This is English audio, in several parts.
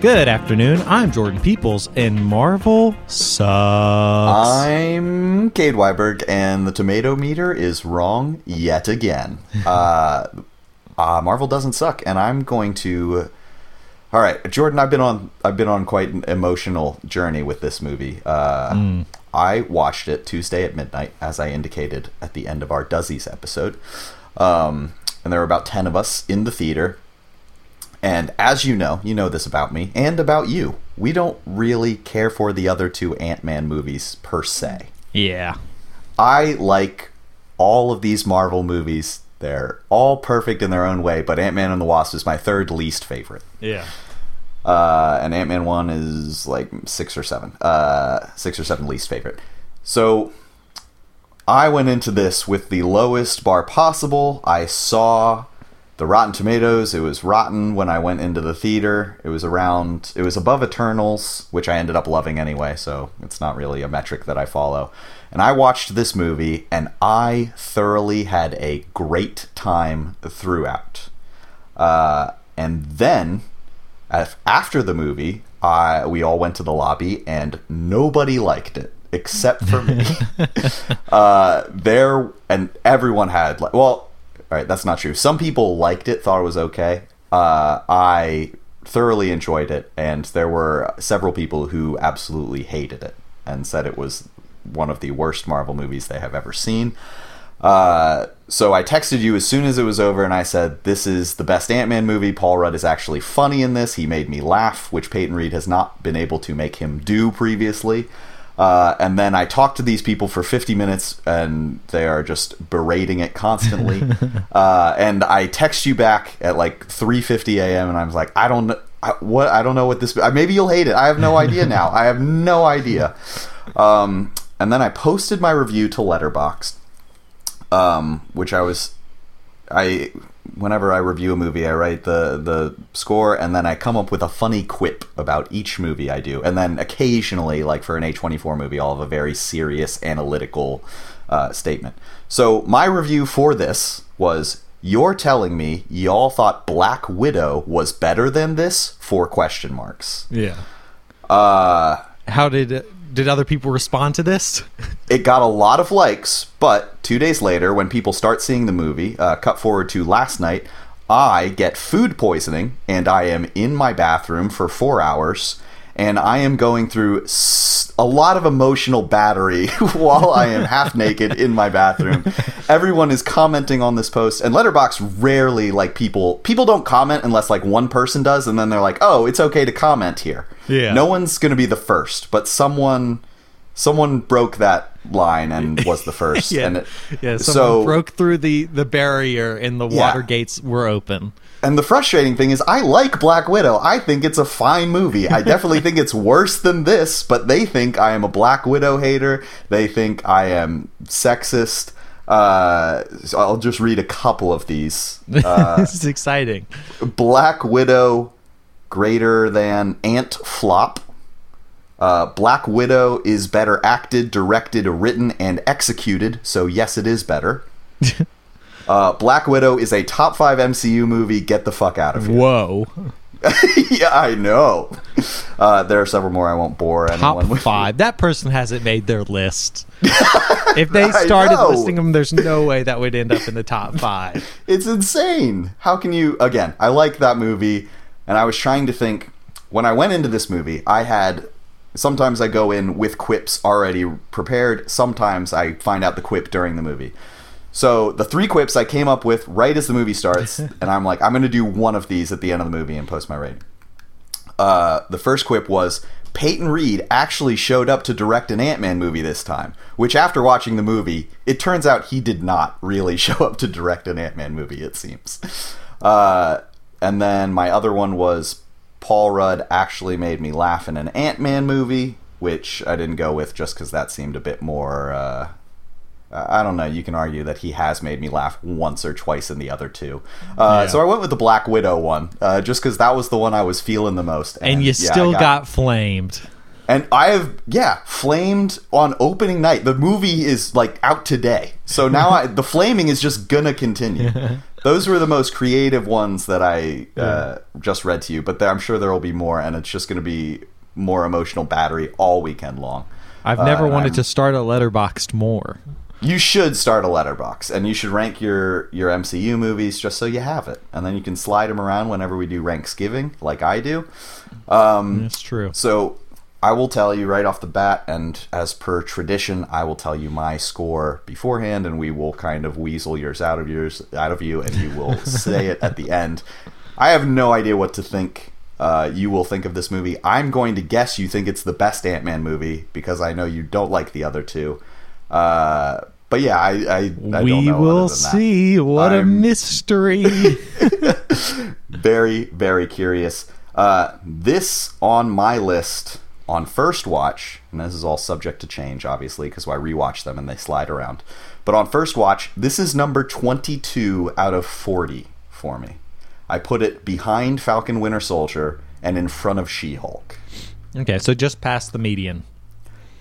Good afternoon. I'm Jordan Peoples, and Marvel sucks. I'm Cade Weiberg, and the tomato meter is wrong yet again. uh, uh, Marvel doesn't suck, and I'm going to. All right, Jordan. I've been on. I've been on quite an emotional journey with this movie. Uh, I watched it Tuesday at midnight, as I indicated at the end of our Duzzies episode. Um, and there were about ten of us in the theater. And as you know, you know this about me and about you. We don't really care for the other two Ant Man movies per se. yeah. I like all of these Marvel movies. They're all perfect in their own way, but Ant Man and the Wasp is my third least favorite. Yeah. Uh, and Ant Man 1 is like six or seven. Uh, six or seven least favorite. So I went into this with the lowest bar possible. I saw the Rotten Tomatoes. It was rotten when I went into the theater. It was around, it was above Eternals, which I ended up loving anyway, so it's not really a metric that I follow. And I watched this movie, and I thoroughly had a great time throughout. Uh, and then, after the movie, I, we all went to the lobby, and nobody liked it except for me. uh, there and everyone had like, well, all right, that's not true. Some people liked it, thought it was okay. Uh, I thoroughly enjoyed it, and there were several people who absolutely hated it and said it was one of the worst Marvel movies they have ever seen. Uh, so I texted you as soon as it was over, and I said, "This is the best Ant Man movie. Paul Rudd is actually funny in this. He made me laugh, which Peyton Reed has not been able to make him do previously." Uh, and then I talked to these people for 50 minutes, and they are just berating it constantly. uh, and I text you back at like 3:50 a.m. and I was like, "I don't know I, what I don't know what this. Maybe you'll hate it. I have no idea now. I have no idea." Um, and then I posted my review to Letterboxd um, which I was, I whenever I review a movie, I write the the score, and then I come up with a funny quip about each movie I do, and then occasionally, like for an A twenty four movie, I'll have a very serious analytical uh, statement. So my review for this was. You're telling me y'all thought Black Widow was better than this? Four question marks. Yeah. Uh, How did did other people respond to this? it got a lot of likes, but two days later, when people start seeing the movie, uh, cut forward to last night, I get food poisoning and I am in my bathroom for four hours and I am going through a lot of emotional battery while I am half naked in my bathroom. Everyone is commenting on this post, and Letterboxd rarely like people. People don't comment unless like one person does, and then they're like, "Oh, it's okay to comment here." Yeah. No one's going to be the first, but someone someone broke that line and was the first. yeah. And it, yeah. Someone so broke through the the barrier, and the Yeah. water gates were open. And the frustrating thing is, I like Black Widow. I think it's a fine movie. I definitely think it's worse than this, but they think I am a Black Widow hater. They think I am sexist. Uh, so I'll just read a couple of these. Uh, this is exciting. Black Widow greater than Ant Flop. Uh, Black Widow is better acted, directed, written, and executed, so yes, it is better. uh, Black Widow is a top five MCU movie. Get the fuck out of here. Whoa. yeah, I know. Uh, there are several more I won't bore Top anyone with. five. That person hasn't made their list. if they started listing them, there's no way that would end up in the top five. It's insane. How can you? Again, I like that movie, and I was trying to think. When I went into this movie, I had. Sometimes I go in with quips already prepared. Sometimes I find out the quip during the movie. So the three quips I came up with right as the movie starts, and I'm like, I'm going to do one of these at the end of the movie and post my rating. Uh, the first quip was Peyton Reed actually showed up to direct an Ant Man movie this time, which after watching the movie, it turns out he did not really show up to direct an Ant Man movie, it seems. Uh, and then my other one was Paul Rudd actually made me laugh in an Ant Man movie, which I didn't go with just because that seemed a bit more. Uh, I don't know. You can argue that he has made me laugh once or twice in the other two. Uh, Yeah. So I went with the Black Widow one, uh, just because that was the one I was feeling the most. And you yeah, still got, flamed. And I have, yeah, flamed on opening night. The movie is like out today, so now I, the flaming is just gonna continue. Those were the most creative ones that I uh, just read to you, but there, I'm sure there will be more, and it's just gonna be more emotional battery all weekend long. I've never Uh, wanted I'm- to start a Letterboxd more. You should start a Letterboxd, and you should rank your your MCU movies just so you have it, and then you can slide them around whenever we do Ranksgiving, like I do. Um, That's true. So I will tell you right off the bat, and as per tradition, I will tell you my score beforehand, and we will kind of weasel yours out of yours out of you, and you will say it at the end. I have no idea what to think. Uh, you will think of this movie. I'm going to guess you think it's the best Ant Man movie because I know you don't like the other two. Uh, but yeah, I, I, I don't we will other than that. see. What a I'm- mystery. very very curious uh, this on my list on first watch and this is all subject to change obviously because i rewatch them and they slide around but on first watch this is number 22 out of 40 for me i put it behind falcon winter soldier and in front of she-hulk okay, so just past the median.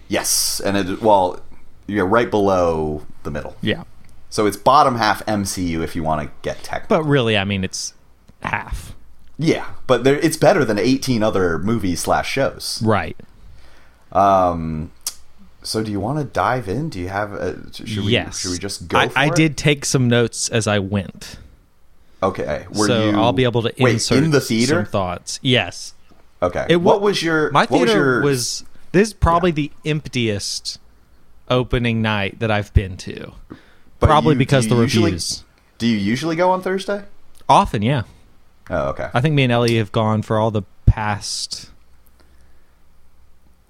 yes and it well you're right below the middle Yeah. so it's bottom half mcu if you want to get technical But really, I mean, it's half. Yeah but there, it's better than 18 other movies slash shows Right. Um, so do you want to dive in? Do you have? A, should we? yes. Should we just go? I, for I did take some notes as I went. Okay. Were so you? I'll be able to wait insert in the some theater. thoughts. Yes. Okay. It what wa- was your? My what was theater your, was this is probably the emptiest opening night that I've been to. but Probably you- because the usually, reviews. Do you usually go on Thursday? Often, yeah. Oh, okay. I think me and Ellie have gone for all the past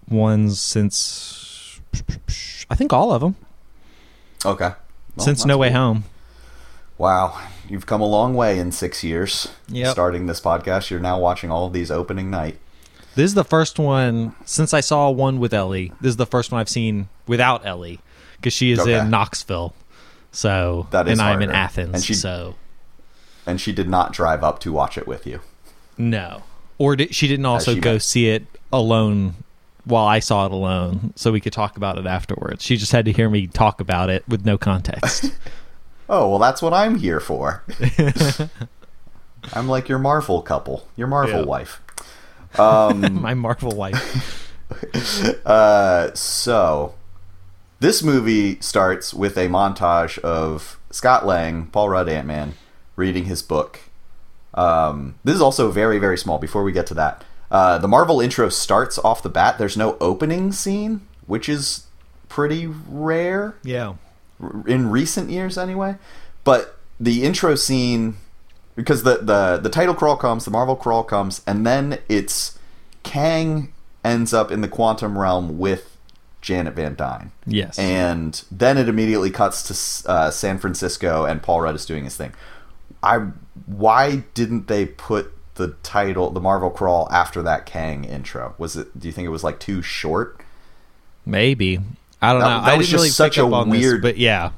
ones since I think all of them Okay. Well, since No Way. Home. Wow, you've come a long way in six years. Yep. Starting this podcast, you're now watching all of these opening night. This is the first one since I saw one with Ellie. This is the first one I've seen without Ellie because she is Okay. in Knoxville. So That is and I'm in. Athens. And she- so And she did not drive up to watch it with you. no, or did, she didn't also she go meant. see it alone while I saw it alone, so we could talk about it afterwards. She just had to hear me talk about it with no context. Oh well, that's what I'm here for. I'm like your Marvel couple, your Marvel Yeah. wife. Um, My Marvel wife. uh, so this movie starts with a montage of Scott Lang, Paul Rudd, Ant Man, reading his book. Um, this is also very, very small. Before we get to that, uh, the Marvel intro starts off the bat. There's no opening scene, which is pretty rare Yeah. in recent years anyway. But the intro scene because the, the the title crawl comes, the Marvel crawl comes, and then it's Kang ends up in the quantum realm with Janet Van Dyne. Yes. And then it immediately cuts to uh, San Francisco, and Paul Rudd is doing his thing. I why didn't they put the title, the Marvel crawl, after that Kang intro? Was it? Do you think it was like too short? Maybe. I don't That- know. that I was just really such a weird- this, but yeah.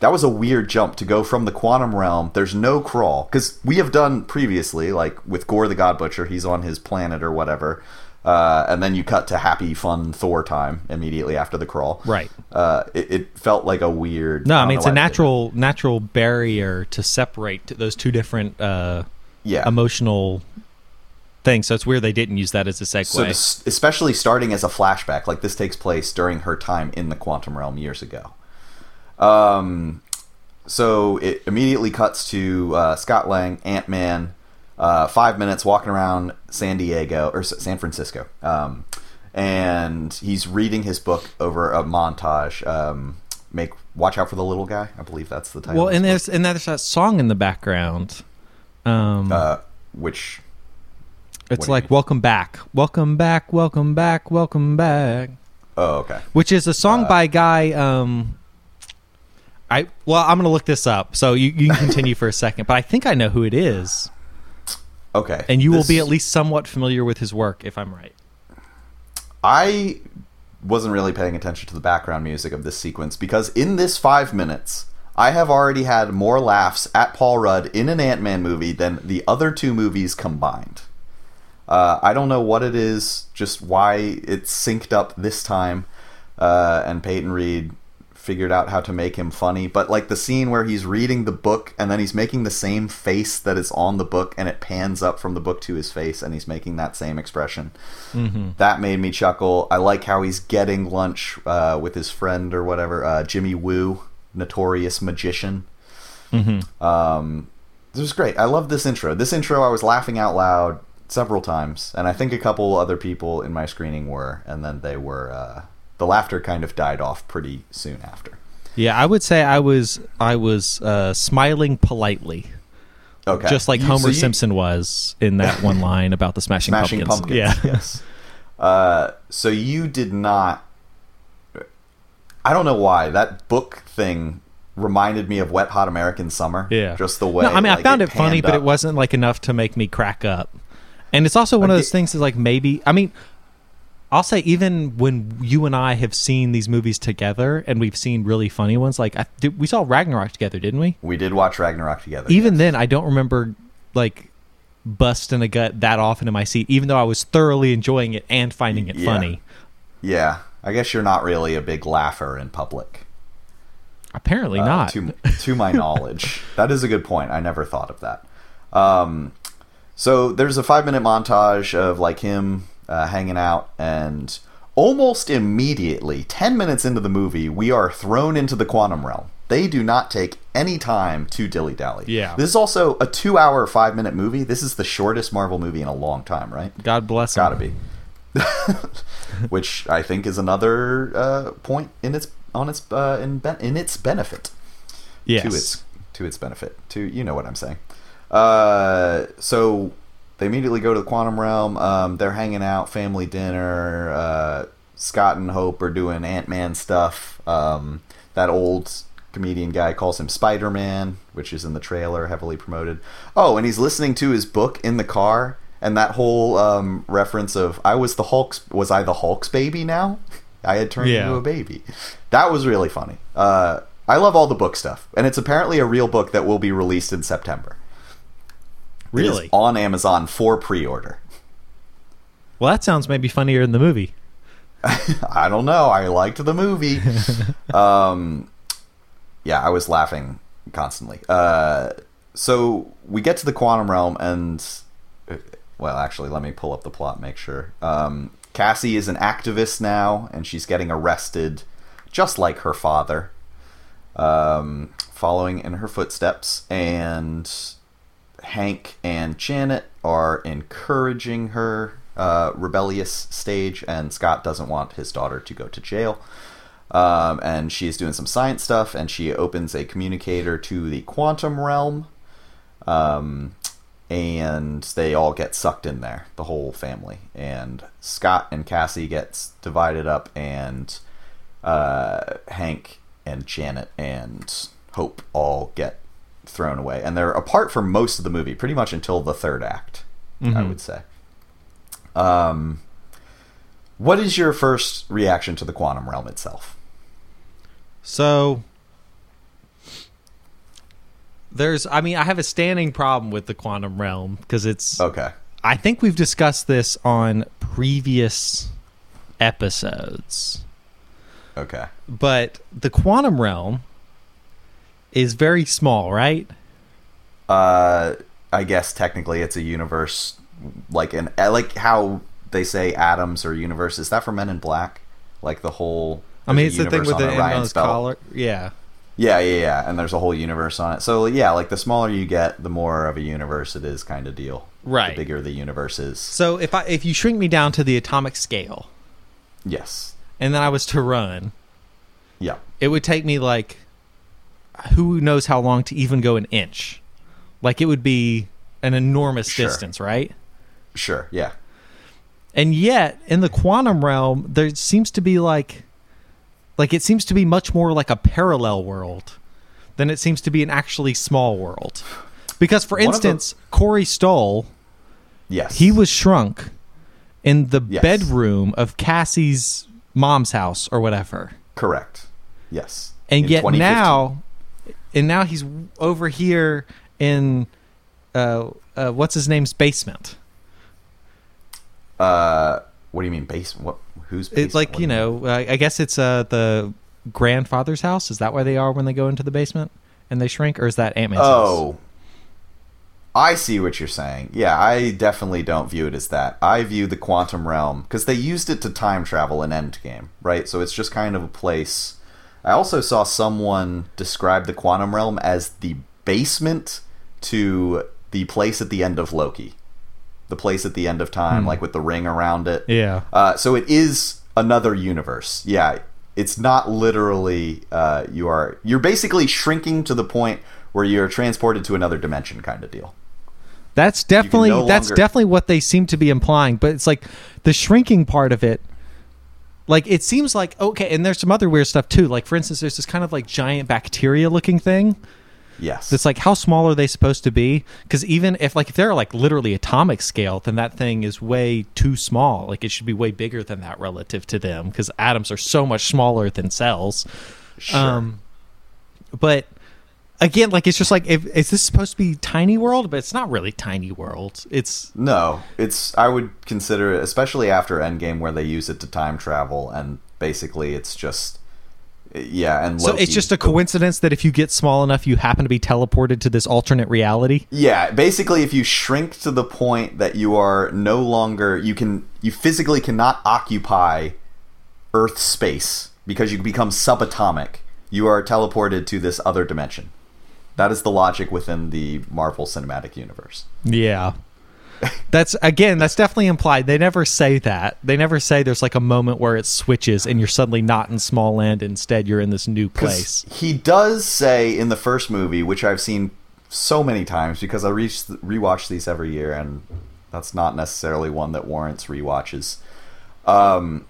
That was a weird jump to go from the quantum realm. There's no crawl because we have done previously, like with Gorr the God Butcher. He's on his planet or whatever, uh, and then you cut to happy, fun Thor time immediately after the crawl. Right. Uh, it, it felt like a weird. No, I mean it's a natural natural barrier to separate those two different uh. Yeah. emotional things. So it's weird they didn't use that as a segue. so this, especially starting as a flashback, like this takes place during her time in the quantum realm years ago. Um, so it immediately cuts to uh, Scott Lang, Ant Man, uh, five minutes walking around San Diego or San Francisco, um, and he's reading his book over a montage. Um, make watch out for the little guy. I believe that's the title. well, and there's and there's that song in the background. Um, uh, which it's like "Welcome Back, Welcome Back, Welcome Back, Welcome Back," oh okay. which is a song Uh, by a guy. Um, I well, I'm gonna look this up, so you, you can continue for a second. But I think I know who it is, Okay, and you will be at least somewhat familiar with his work, if I'm right. I wasn't really paying attention to the background music of this sequence because in this five minutes, I have already had more laughs at Paul Rudd in an Ant Man movie than the other two movies combined. Uh, I don't know what it is, just why it's synced up this time, uh, and Peyton Reed figured out how to make him funny. But like the scene where he's reading the book and then he's making the same face that is on the book, and it pans up from the book to his face, and he's making that same expression. Mm-hmm. That made me chuckle. I like how he's getting lunch uh, with his friend or whatever, uh, Jimmy Woo, notorious magician. Mm-hmm. Um, this was great. I love this intro. This intro, I was laughing out loud several times, and I think a couple other people in my screening were, and then they were. Uh, the laughter kind of died off pretty soon after. Yeah, I would say I was I was uh, smiling politely, Okay, just like You- Homer so you- Simpson was in that one line about the Smashing, Smashing Pumpkins. Pumpkins. Yeah, yes. Uh, so you did not. I don't know why that book thing reminded me of Wet Hot American Summer. yeah. just the way. No, I mean, I found it, funny, panned but it wasn't like enough to make me crack up. And it's also one of those things is like maybe I mean, I'll say even when you and I have seen these movies together and we've seen really funny ones, like I, did, we saw Ragnarok together, didn't we? We did watch Ragnarok together. even yes. then i don't remember like busting a gut that often in my seat even though i was thoroughly enjoying it and finding it Yeah. funny Yeah, I guess you're not really a big laugher in public. apparently uh, not to to my knowledge. that is a good point. I never thought of that. Um, so there's a five minute montage of like him uh, hanging out, and almost immediately, ten minutes into the movie, we are thrown into the quantum realm. They do not take any time to dilly dally. Yeah. this is also a two hour five minute movie. This is the shortest Marvel movie in a long time, right? god bless him. Gotta be. Which I think is another uh, point in its on its uh, in ben- in its benefit yes to its to its benefit. To you know what I'm saying. Uh, so they immediately go to the quantum realm. Um, they're hanging out, family dinner. Uh, Scott and Hope are doing Ant Man stuff. Um, that old comedian guy calls him Spider Man, which is in the trailer, heavily promoted. Oh, and he's listening to his book in the car. And that whole um, reference of I was the Hulk's was I the Hulk's baby now? I had turned Yeah. into a baby. That was really funny. Uh, I love all the book stuff, and it's apparently a real book that will be released in September. Really on Amazon for pre-order. well that sounds maybe funnier in the movie I don't know. I liked the movie. um, yeah, I was laughing constantly. Uh, so we get to the quantum realm, and uh, well, actually, let me pull up the plot, make sure. Um, Cassie is an activist now, and she's getting arrested, just like her father, um, following in her footsteps. And Hank and Janet are encouraging her uh, rebellious stage, and Scott doesn't want his daughter to go to jail. Um, and she is doing some science stuff, and she opens a communicator to the quantum realm. Um, and they all get sucked in there, the whole family. And Scott and Cassie gets divided up, and uh, Hank and Janet and Hope all get thrown away. And they're apart for most of the movie, pretty much until the third act, I Mhm. would say. Um, what is your first reaction to the quantum realm itself? so there's i mean i have a standing problem with the quantum realm because it's Okay. I think we've discussed this on previous episodes, Okay. but the quantum realm is very small, right? Uh, I guess technically it's a universe like an uh, like how they say atoms or universe. Is that for Men in Black? Like the whole. I mean, it's the thing with the on Orion's collar. Yeah. Yeah, yeah, yeah. And there's a whole universe on it. So yeah, like the smaller you get, the more of a universe it is, kind of deal. Right. The bigger the universe is. So if I if you shrink me down to the atomic scale, Yes. and then I was to run, Yeah. it would take me like who knows how long to even go an inch. Like it would be an enormous Sure. distance, right? Sure. Yeah. and yet in the quantum realm there seems to be like like it seems to be much more like a parallel world than it seems to be an actually small world because for One of the- instance corey stoll Yes. he was shrunk in the Yes. bedroom of cassie's mom's house or whatever correct. Yes. and In yet now and now he's over here in uh, uh what's his name's basement Uh, what do you mean base? What? Who's? It's like What you know, uh, I guess it's uh the grandfather's house. Is that where they are when they go into the basement and they shrink, or is that Ant Man's house? Oh. I see what you're saying. Yeah, I definitely don't view it as that. I view the quantum realm because they used it to time travel in Endgame, right? So it's just kind of a place. I also saw someone describe the quantum realm as the basement to the place at the end of Loki, the place at the end of time, like with the ring around it. Yeah. Uh, so it is another universe. Yeah, it's not literally uh, you are you're basically shrinking to the point where you're transported to another dimension, kind of deal. That's definitely no that's longer- definitely what they seem to be implying, but it's like the shrinking part of it. Like it seems like okay, and there's some other weird stuff too. Like for instance, there's this kind of like giant bacteria looking thing Yes, It's like how small are they supposed to be? Because even if like if they're like literally atomic scale, then that thing is way too small. Like it should be way bigger than that relative to them because atoms are so much smaller than cells. sure. Um, but again, like it's just like if is this supposed to be tiny world? But it's not really tiny world. It's no, it's I would consider it, especially after Endgame, where they use it to time travel, and basically it's just yeah, and so it's just a coincidence that if you get small enough, you happen to be teleported to this alternate reality. Yeah, basically, if you shrink to the point that you are no longer, you can, you physically cannot occupy Earth space because you become subatomic. You are teleported to this other dimension. That is the logic within the Marvel Cinematic Universe. Yeah. That's again, that's definitely implied. They never say that. They never say there's like a moment where it switches and you're suddenly not in small land. Instead, you're in this new place. He does say in the first movie, which I've seen so many times because I re- rewatch these every year, and that's not necessarily one that warrants rewatches. Um,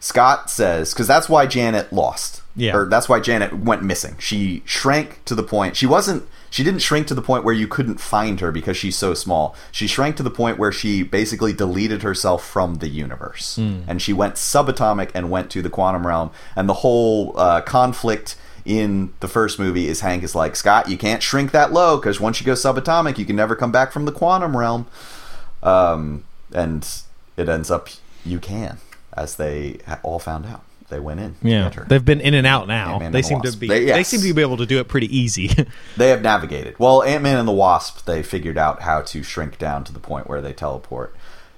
Scott says because that's why Janet lost. Yeah. or that's why Janet went missing. She shrank to the point she wasn't. She didn't shrink to the point where you couldn't find her because she's so small. She shrank to the point where she basically deleted herself from the universe, and she went subatomic and went to the quantum realm. And the whole uh, conflict in the first movie is Hank is like Scott, you can't shrink that low because once you go subatomic, you can never come back from the quantum realm. Um, and it ends up you can, as they all found out. They went in. Yeah, get her. they've been in and out now. Ant-Man they and the seem to be. They- They, seem to be able to do it pretty easy. They have navigated. Well, Ant Man and the Wasp, they figured out how to shrink down to the point where they teleport.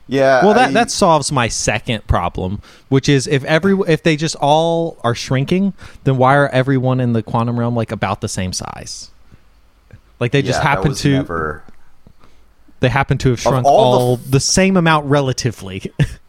Yeah. well, that I- that solves my second problem, which is if every if they just all are shrinking, then why are everyone in the quantum realm like about the same size? Like they just yeah, that happen to never- they happen to have shrunk all all, the the, same amount relatively.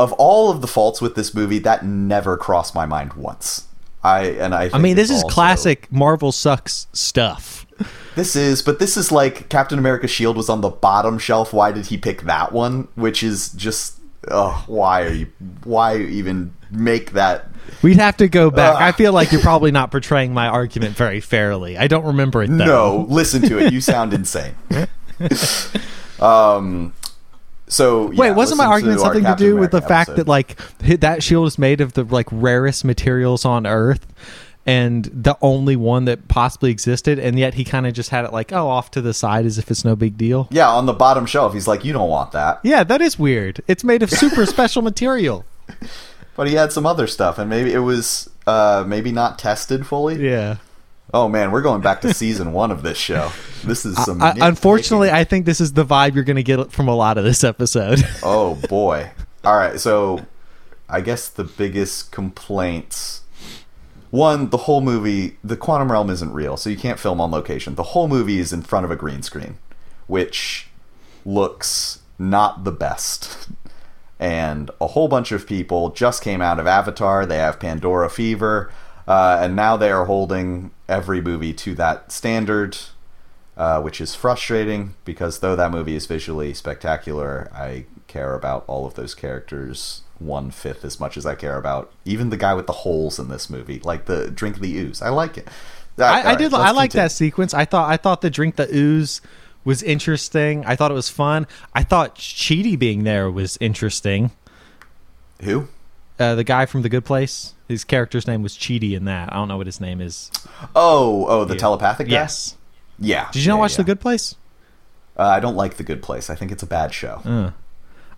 of all of the faults with this movie, that never crossed my mind once. I and I. I mean, this is also- classic Marvel sucks stuff. This is, but this is like Captain America's shield was on the bottom shelf. Why did he pick that one? Which is just, oh, why are you? Why even make that? We'd have to go back. Ugh. I feel like you're probably not portraying my argument very fairly. I don't remember it though. No, listen to it. You sound insane. um. So Wait, wasn't my argument something to do with the America fact episode. that like that shield is made of the like rarest materials on Earth, and the only one that possibly existed, and yet he kind of just had it like oh off to the side as if it's no big deal. Yeah, on the bottom shelf, he's like, "You don't want that," Yeah, that is weird. It's made of super special material. but he had some other stuff, and maybe it was uh, maybe not tested fully. Yeah. Oh man, we're going back to season one of this show. This is some. I, unfortunately, I think this is the vibe you're going to get from a lot of this episode. oh boy. All right, so I guess the biggest complaints. One, the whole movie, the quantum realm isn't real, so you can't film on location. The whole movie is in front of a green screen, which looks not the best. And a whole bunch of people just came out of Avatar. They have Pandora fever, uh, and now they are holding every movie to that standard uh, which is frustrating because though that movie is visually spectacular, I care about all of those characters one fifth as much as I care about even the guy with the holes in this movie, like the drink the ooze. I like it. All I, I did. I like that sequence. I thought. I thought the drink the ooze was interesting. I thought it was fun. I thought Chidi being there was interesting. Who? Uh, the guy from The Good Place. His character's name was Chidi in that. I don't know what his name is. Oh, oh, the Yeah. telepathic guy. Yes. Yeah. Did you not yeah, watch yeah. The Good Place? Uh, I don't like the Good Place. I think it's a bad show. Uh.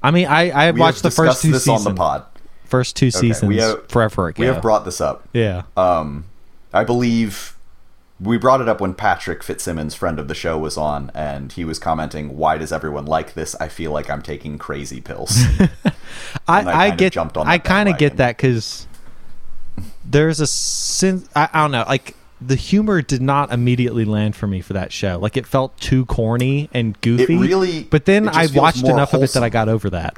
I mean, I I We watched the first discussed two this seasons. on the pod. First two seasons we have- forever ago. We have brought this up. yeah. Um, I believe we brought it up when Patrick Fitzsimmons, friend of the show, was on, and he was commenting, "Why does everyone like this? I feel like I'm taking crazy pills." I, I I get jumped on I kind of get that because there's a sin. I, I don't know. Like the humor did not immediately land for me for that show. Like it felt too corny and goofy. really- But then I watched enough of it that I got over that.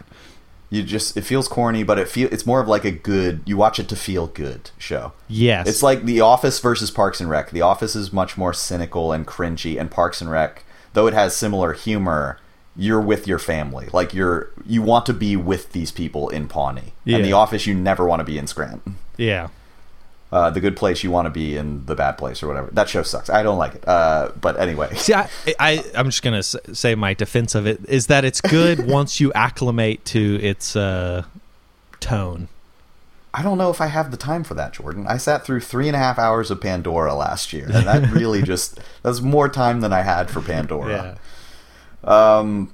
You just it feels corny, but it feel it's more of like a good. You watch it to feel good show. Yes. It's like The Office versus Parks and Rec. The Office is much more cynical and cringy, and Parks and Rec, though it has similar humor, you're with your family. Like you're you want to be with these people in Pawnee. Yeah. And The Office, you never want to be in Scranton. yeah. Uh, the good place, you want to be in the bad place or whatever. That show sucks. I don't like it. Uh, but anyway, See, I, I I'm just gonna say my defense of it is that it's good once you acclimate to its uh, tone. I don't know if I have the time for that, Jordan. I sat through three and a half hours of Pandora last year, and that really just that's more time than I had for Pandora. Um,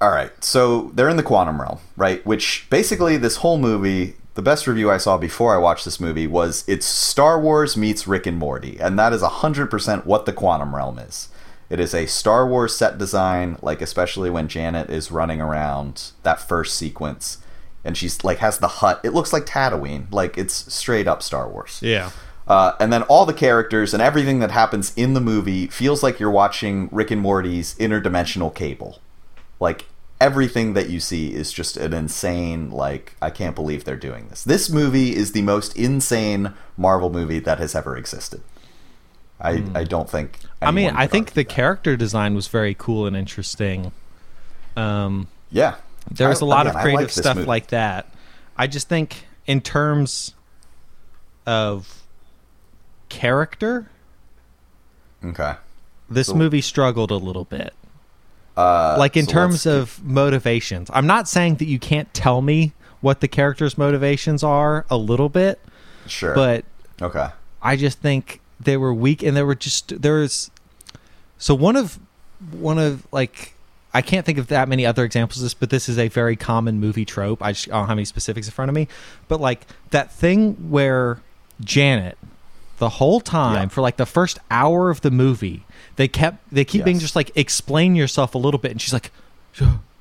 all right, so they're in the quantum realm, right? Which basically, this whole movie, the best review I saw before I watched this movie was it's Star Wars meets Rick and Morty, and that is hundred percent what the quantum realm is. It is a Star Wars set design, like especially when Janet is running around that first sequence, and she's like has the hut. It looks like Tatooine, like it's straight up Star Wars. Yeah. Uh, and then all the characters and everything that happens in the movie feels like you're watching Rick and Morty's interdimensional cable. Like everything that you see is just an insane. Like I can't believe they're doing this. This movie is the most insane Marvel movie that has ever existed. I I don't think. I mean, I think the that. character design was very cool and interesting. Um, Yeah, there was a lot of creative like stuff movie. like that. I just think, in terms of character, Okay. this So- movie struggled a little bit. Uh, like in so terms of motivations. I'm not saying that you can't tell me what the character's motivations are a little bit, sure, but okay. I just think they were weak and there were just there's so one of one of like I can't think of that many other examples of this, but this is a very common movie trope. I, just, I don't have any specifics in front of me, but like that thing where Janet, the whole time Yeah. for like the first hour of the movie, they kept they keep being just like explain yourself a little bit, and she's like.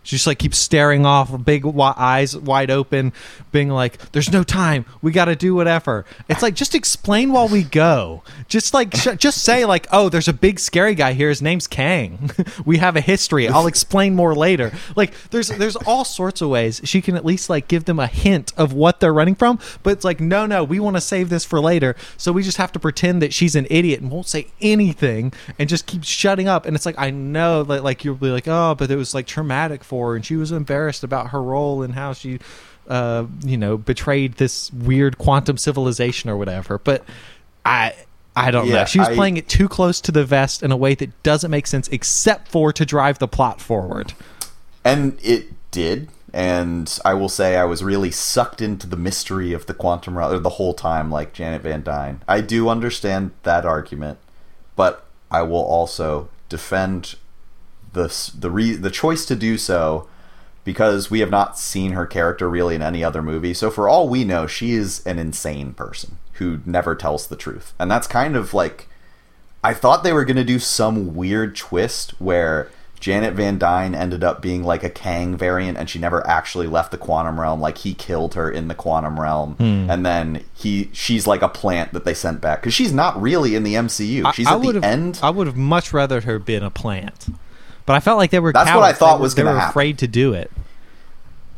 She just like keeps staring off, big eyes wide open, being like, "There's no time. We got to do whatever." It's like just explain while we go. Just like sh- just say like, "Oh, there's a big scary guy here. His name's Kang. we have a history. I'll explain more later." Like there's there's all sorts of ways she can at least like give them a hint of what they're running from. But it's like, no, no, we want to save this for later, so we just have to pretend that she's an idiot and won't say anything and just keep shutting up. And it's like I know that like you'll be like, "Oh, but it was like traumatic for and she was embarrassed about her role and how she." uh, you know, betrayed this weird quantum civilization or whatever. But I, I don't know. Yeah, She was I- playing it too close to the vest in a way that doesn't make sense, except for to drive the plot forward. And it did. And I will say I was really sucked into the mystery of the quantum realm the whole time, like Janet Van Dyne. I do understand that argument, but I will also defend the the re- the choice to do so because we have not seen her character really in any other movie. So for all we know, she is an insane person who never tells the truth, and that's kind of like I thought they were going to do some weird twist where Janet Van Dyne ended up being like a Kang variant and she never actually left the quantum realm like he killed her in the quantum realm hmm. and then he she's like a plant that they sent back cuz she's not really in the MCU. She's I, I at the end. I would have much rather her been a plant. But I felt like they were. That's what I thought They was gonna were happen. afraid to do it.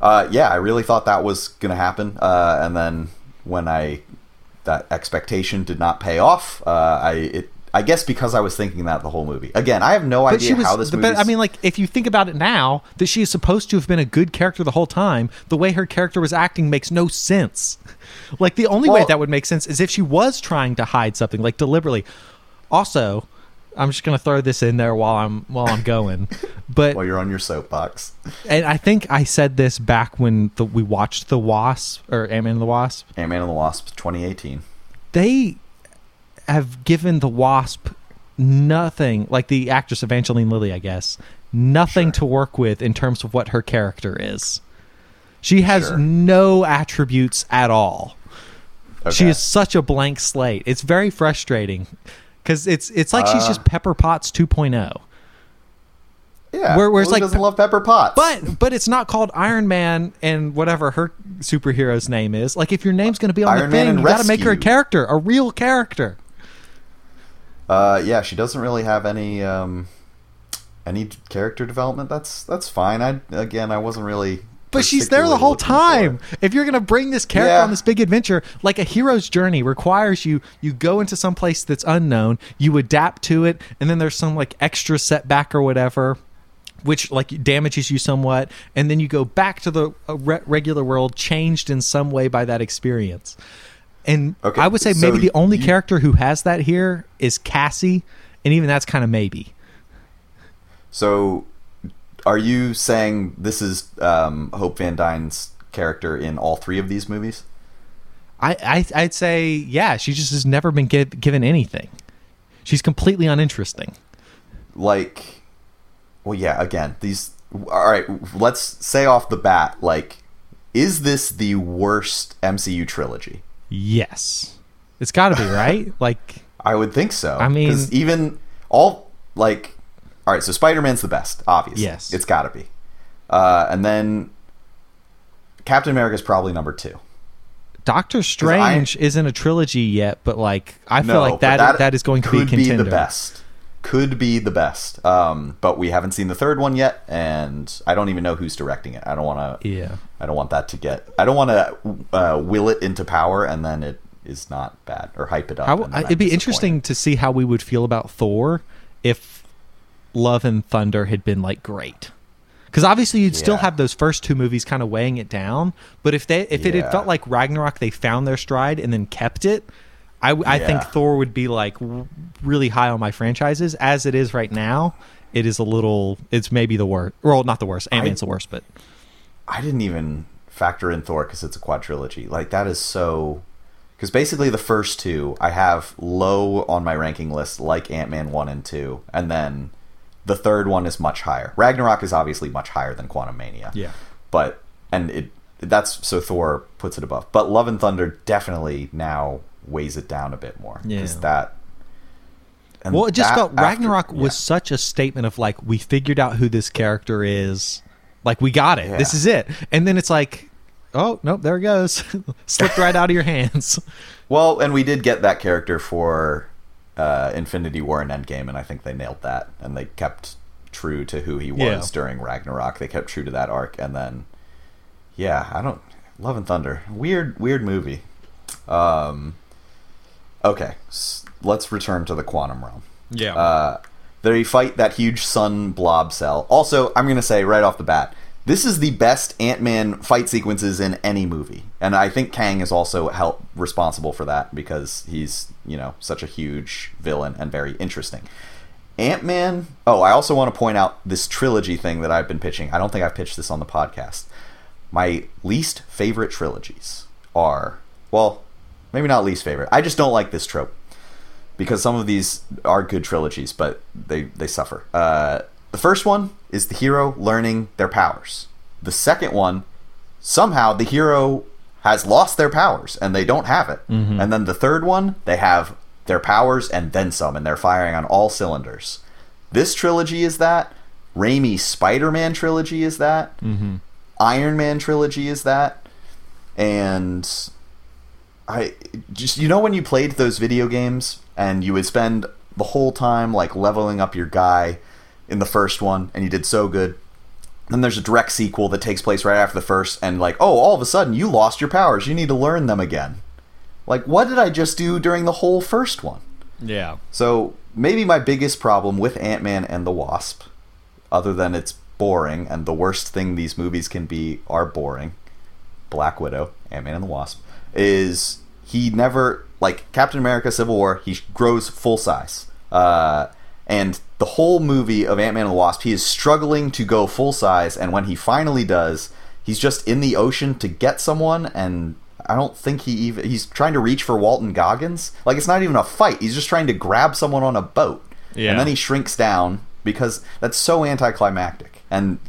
Uh, yeah, I really thought that was going to happen, uh, and then when I that expectation did not pay off, uh, I it I guess because I was thinking that the whole movie. Again, I have no But idea she was. how this but I mean, like, if you think about it now, that she is supposed to have been a good character the whole time. The way her character was acting makes no sense. Like the only way that would make sense is if she was trying to hide something, like deliberately. Also, I'm just gonna throw this in there while I'm while I'm going, but while you're on your soapbox, and I think I said this back when the, we watched the Wasp or Ant Man and the Wasp. Ant Man and the Wasp, 2018. They have given the Wasp nothing, like the actress Evangeline Lilly, I guess, nothing Sure. to work with in terms of what her character is. She has Sure. no attributes at all. She is such a blank slate. It's very frustrating because it's it's like she's Uh. just Pepper Potts 2.0. Yeah. Where- where it's like doesn't love Pepper Potts? But but it's not called Iron Man and whatever her superhero's name is. Like if your name's going to be on Iron the Man thing, you got to make her a character, a real character. Uh, yeah, she doesn't really have any um, any character development. That's that's fine. I again, I wasn't really. But she's there the whole looking for time. If you're going to bring this character Yeah. on this big adventure, like a hero's journey requires you you go into some place that's unknown, you adapt to it, and then there's some like extra setback or whatever which like damages you somewhat and then you go back to the uh, re- regular world changed in some way by that experience. And Okay, I would say so maybe the only you- character who has that here is Cassie, and even that's kind of maybe. So, are you saying this is um, Hope Van Dyne's character in all three of these movies? I, I I'd say yeah, she just has never been give, given anything. She's completely uninteresting. Like, well, yeah. Again, these. All right, let's say off the bat, like, is this the worst MCU trilogy? Yes, it's got to be right. like I would think so. I mean- even all like, all right. So Spider Man's the best, obviously. Yes. it's got to be. Uh, and then Captain America's probably number two. Doctor Strange isn't a trilogy yet, but like I feel like but that that is going to be contender. the best. Could be the best. Um, but we haven't seen the third one yet, and I don't even know who's directing it. I don't want to. Yeah. I don't want that to get. I don't want to uh, will it into power, and then it is not bad or hype it up. How, it'd be interesting to see how we would feel about Thor if Love and Thunder had been like great. Because obviously you'd still have those first two movies kind of weighing it down. But if they if it had felt like Ragnarok, they found their stride and then kept it. I, I think Thor would be like really high on my franchises. As it is right now, it is a little. It's maybe the worst. Well, not the worst. Ant Man's the worst, but I didn't even factor in Thor because it's a quadrilogy. Like that is so. Because basically the first two I have low on my ranking list, like Ant Man one and two, and then the third one is much higher. Ragnarok is obviously much higher than Quantumania. Yeah. But and it that's so Thor puts it above. But Love and Thunder definitely now weighs it down a bit more. Because Yeah. that. and well, it just that felt after- Ragnarok was yeah. such a statement of like we figured out who this character is, like we got it. This is it. And then it's like, oh nope, there it goes, slipped right out of your hands. Well, and we did get that character for uh, Infinity War and Endgame, and I think they nailed that, and they kept true to who he was Yeah. during Ragnarok. They kept true to that arc, and then, yeah, I don't Love and Thunder, weird, weird movie. Um, okay, s- let's return to the quantum realm. Yeah. Uh, they fight that huge sun blob cell. Also, I'm going to say right off the bat, this is the best Ant-Man fight sequences in any movie, and I think Kang is also help responsible for that because he's you know such a huge villain and very interesting. Ant-Man. Oh, I also want to point out this trilogy thing that I've been pitching. I don't think I've pitched this on the podcast. My least favorite trilogies are well, maybe not least favorite. I just don't like this trope because some of these are good trilogies, but they they suffer. Uh, the first one is the hero learning their powers. The second one, somehow the hero has lost their powers and they don't have it. Mm-hmm. And then the third one, they have their powers and then some, and they're firing on all cylinders. This trilogy is that. Raimi's Spider-Man trilogy is that. Mm-hmm. Iron Man trilogy is that. And I just you know when you played those video games and you would spend the whole time like leveling up your guy in the first one and you did so good. Then there's a direct sequel that takes place right after the first and like, oh, all of a sudden you lost your powers. You need to learn them again. Like what did I just do during the whole first one? yeah. So maybe my biggest problem with Ant Man and the Wasp, other than it's boring and the worst thing these movies can be are boring, Black Widow, Ant Man and the Wasp, is he never like Captain America: Civil War. He grows full size, uh, and the whole movie of Ant Man and the Wasp, he is struggling to go full size, and when he finally does, he's just in the ocean to get someone and. I don't think he even he's trying to reach for Walton Goggins. Like it's not even a fight. He's just trying to grab someone on a boat. Yeah. And then he shrinks down because that's so anticlimactic. And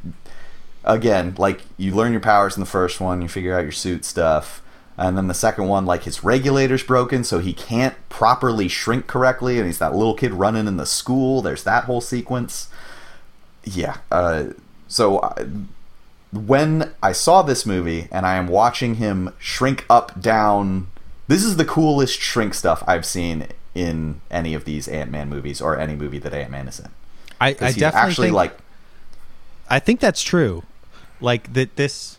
again, like you learn your powers in the first one, you figure out your suit stuff, and then the second one, like his regulator's broken, so he can't properly shrink correctly, and he's that little kid running in the school. There's that whole sequence. Yeah. Uh, so I, when I saw this movie and I am watching him shrink up, down, this is the coolest shrink stuff I've seen in any of these Ant Man movies or any movie that Ant Man is in. I, I definitely actually think, like I think that's true. Like that this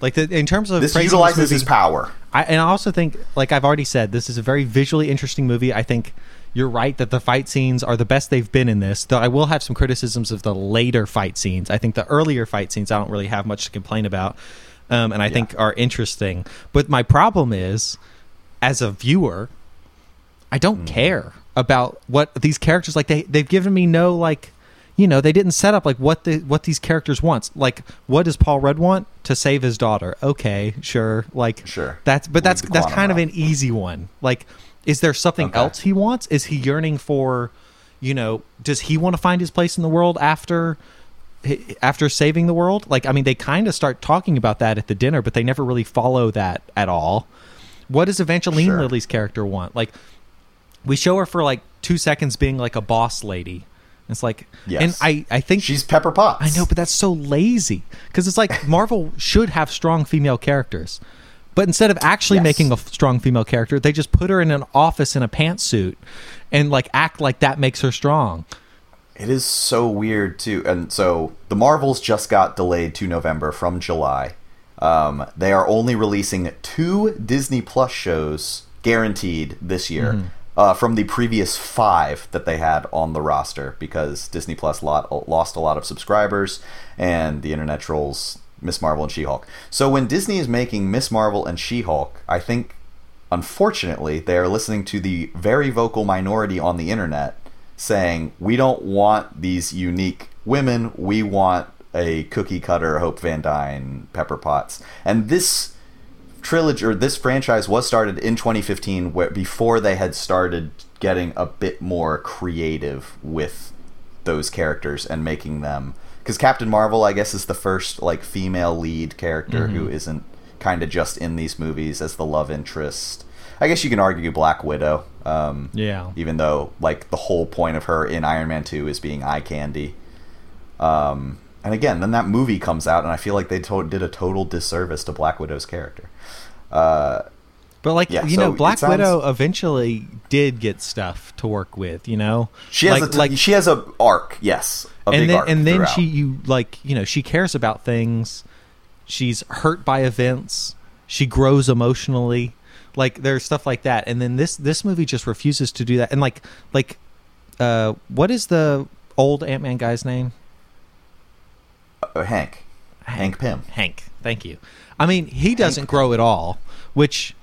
like the, in terms of this utilizes movie, his power. I, and I also think, like I've already said, this is a very visually interesting movie. I think you're right that the fight scenes are the best they've been in this. Though I will have some criticisms of the later fight scenes. I think the earlier fight scenes I don't really have much to complain about, um, and I think are interesting. But my problem is, as a viewer, I don't care about what these characters like. They they've given me no like. You know, they didn't set up like what the what these characters want. Like, what does Paul Rudd want to save his daughter? Okay, sure. Like, Sure. That's but that's that's quantum kind of an easy one. Like, is there something Okay. else he wants? Is he yearning for, you know, does he want to find his place in the world after after saving the world? Like, I mean, they kind of start talking about that at the dinner, but they never really follow that at all. What does Evangeline Sure. Lilly's character want? Like, we show her for like two seconds being like a boss lady. It's like, Yes. and I I think She's Pepper Potts. I know, but that's so lazy because it's like Marvel should have strong female characters, but instead of actually Yes. making a strong female character, they just put her in an office in a pantsuit and like act like that makes her strong. It is so weird too. And so the Marvels just got delayed to November from July. Um, they are only releasing two Disney Plus shows guaranteed this year uh, from the previous five that they had on the roster because Disney Plus lot, lost a lot of subscribers and the internet trolls Miss Marvel and She Hulk. So when Disney is making Miss Marvel and She Hulk, I think unfortunately, they are listening to the very vocal minority on the internet saying, we don't want these unique women, we want a cookie cutter Hope Van Dyne, Pepper Potts. And this trilogy, or this franchise was started in 2015 where, before they had started getting a bit more creative with those characters and making them because Captain Marvel, I guess, is the first like female lead character who isn't kind of just in these movies as the love interest. I guess you can argue Black Widow, um, Yeah. even though like the whole point of her in Iron Man Two is being eye candy. Um, and again, then that movie comes out, and I feel like they to- did a total disservice to Black Widow's character. Uh, But like Yeah, you so know, Black sounds- Widow eventually did get stuff to work with. You know, she has like, a like she has a arc, yes, a and big then arc and then throughout. she you like you know she cares about things. She's hurt by events. She grows emotionally. Like there's stuff like that, and then this this movie just refuses to do that. And like like, uh, what is the old Ant Man guy's name? Uh, Hank, Hank Pym. Hank. Thank you. I mean, he doesn't grow at all, which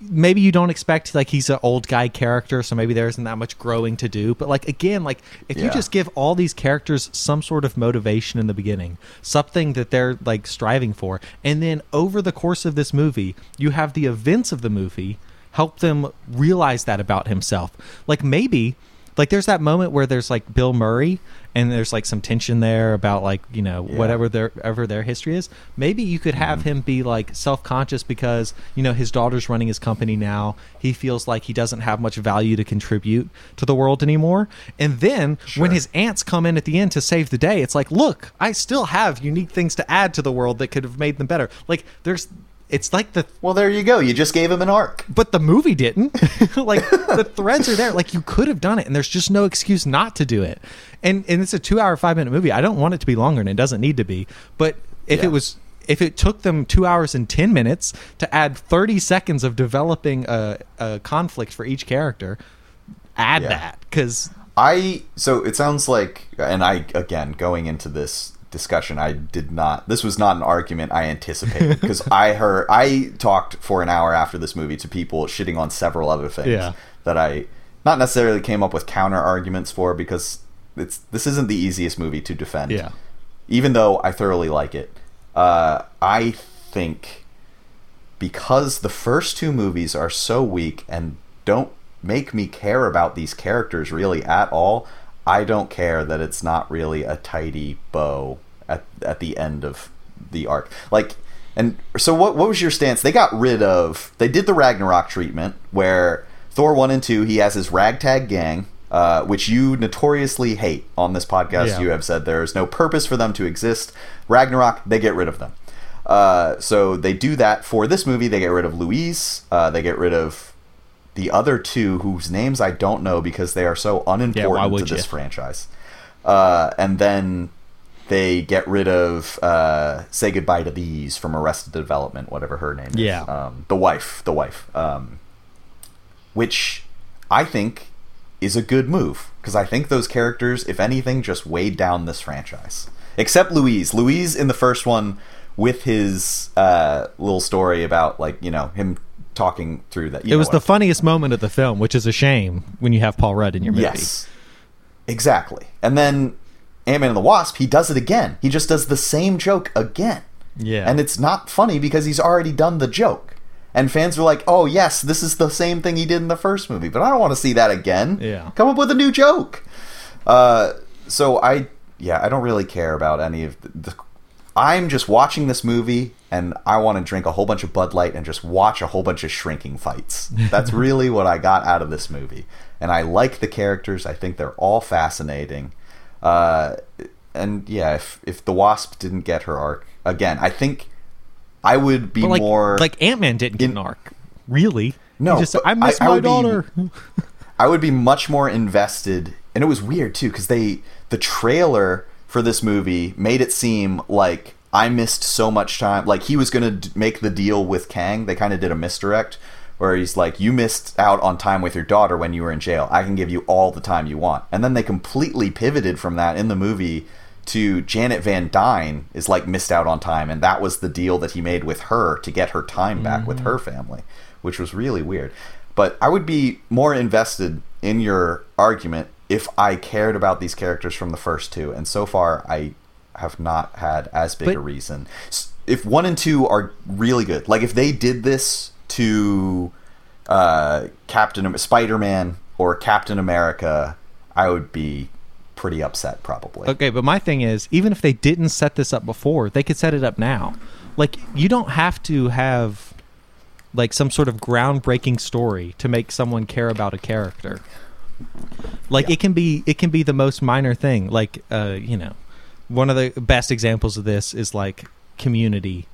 maybe you don't expect. Like he's an old guy character, so maybe there isn't that much growing to do. But like again, like if you just give all these characters some sort of motivation in the beginning, something that they're like striving for, and then over the course of this movie, you have the events of the movie help them realize that about himself. Like maybe like there's that moment where there's like Bill Murray and there's like some tension there about like you know Yeah. whatever their ever their history is. Maybe you could have mm-hmm. him be like self-conscious because you know his daughter's running his company now. He feels like he doesn't have much value to contribute to the world anymore. And then when his aunts come in at the end to save the day it's like look i still have unique things to add to the world that could have made them better. Like there's it's like the Well, there you go. You just gave him an arc. but the movie didn't. like the threads are there. Like you could have done it, and there's just no excuse not to do it. And and it's a two hour, five minute movie. I don't want it to be longer, and it doesn't need to be. But if Yeah. it was, if it took them two hours and ten minutes to add thirty seconds of developing a, a conflict for each character, add Yeah. that because I so it sounds like, and I again going into this discussion, I did not. This was not an argument I anticipated because I heard I talked for an hour after this movie to people shitting on several other things Yeah. that I not necessarily came up with counter arguments for because it's this isn't the easiest movie to defend. yeah, even though I thoroughly like it. Uh, I think because the first two movies are so weak and don't make me care about these characters really at all, I don't care that it's not really a tidy bow at at the end of the arc. Like, and so what? What was your stance? They got rid of. They did the Ragnarok treatment where Thor one and two. He has his ragtag gang. Uh, which you notoriously hate on this podcast. Yeah. You have said there's no purpose for them to exist. Ragnarok, they get rid of them. Uh, so they do that for this movie. They get rid of Louise. Uh, they get rid of the other two whose names I don't know because they are so unimportant would to this you? franchise. Uh, and then they get rid of uh, "Say Goodbye to These" from Arrested Development, whatever her name is. Yeah. um, the wife, the wife, um, which I think is a good move because I think those characters, if anything, just weighed down this franchise. Except Louise. Louise in the first one with his uh, little story about like you know him talking through that. It was the I'm funniest moment of the film, which is a shame when you have Paul Rudd in your movie. Yes. Exactly. And then Ant Man and the Wasp, he does it again. He just does the same joke again. Yeah. And it's not funny because he's already done the joke. And fans are like, oh, yes, this is the same thing he did in the first movie, but I don't want to see that again. Yeah. Come up with a new joke. Uh, so I, yeah, I don't really care about any of the. the I'm just watching this movie and I want to drink a whole bunch of Bud Light and just watch a whole bunch of shrinking fights. That's really what I got out of this movie. And I like the characters. I think they're all fascinating. Uh, and yeah, if if the Wasp didn't get her arc again, I think I would be like, more like Ant Man didn't get an arc. Really? No, just I miss I- I my be- daughter. I would be much more invested, and it was weird too because they the trailer for this movie made it seem like I missed so much time. Like he was gonna d- make the deal with Kang. They kind of did a misdirect where he's like, "You missed out on time with your daughter when you were in jail. I can give you all the time you want." And then they completely pivoted from that in the movie to Janet Van Dyne is like missed out on time, and that was the deal that he made with her to get her time back with her mm-hmm. family, which was really weird. But I would be more invested in your argument if I cared about these characters from the first two, and so far I have not had as big But- a reason. If one and two are really good, like if they did this to uh, Captain Spider Man or Captain America, I would be pretty upset probably. Okay, but my thing is, even if they didn't set this up before, they could set it up now. Like, you don't have to have like some sort of groundbreaking story to make someone care about a character. Like Yeah. it can be it can be the most minor thing. Like uh, you know, one of the best examples of this is like community.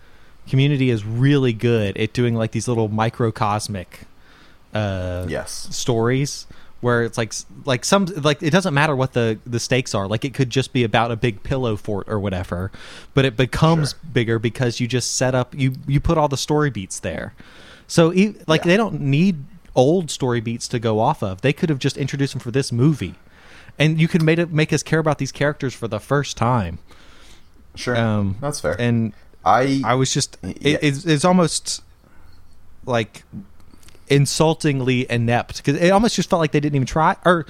Community is really good at doing like these little microcosmic uh Yes. stories where it's like like some like it doesn't matter what the the stakes are like it could just be about a big pillow fort or whatever but it becomes Sure. bigger because you just set up you you put all the story beats there so like Yeah. they don't need old story beats to go off of they could have just introduced them for this movie and you could make it make us care about these characters for the first time Sure. um That's fair. and I I was just it, Yeah. it's, it's almost like insultingly inept because it almost just felt like they didn't even try or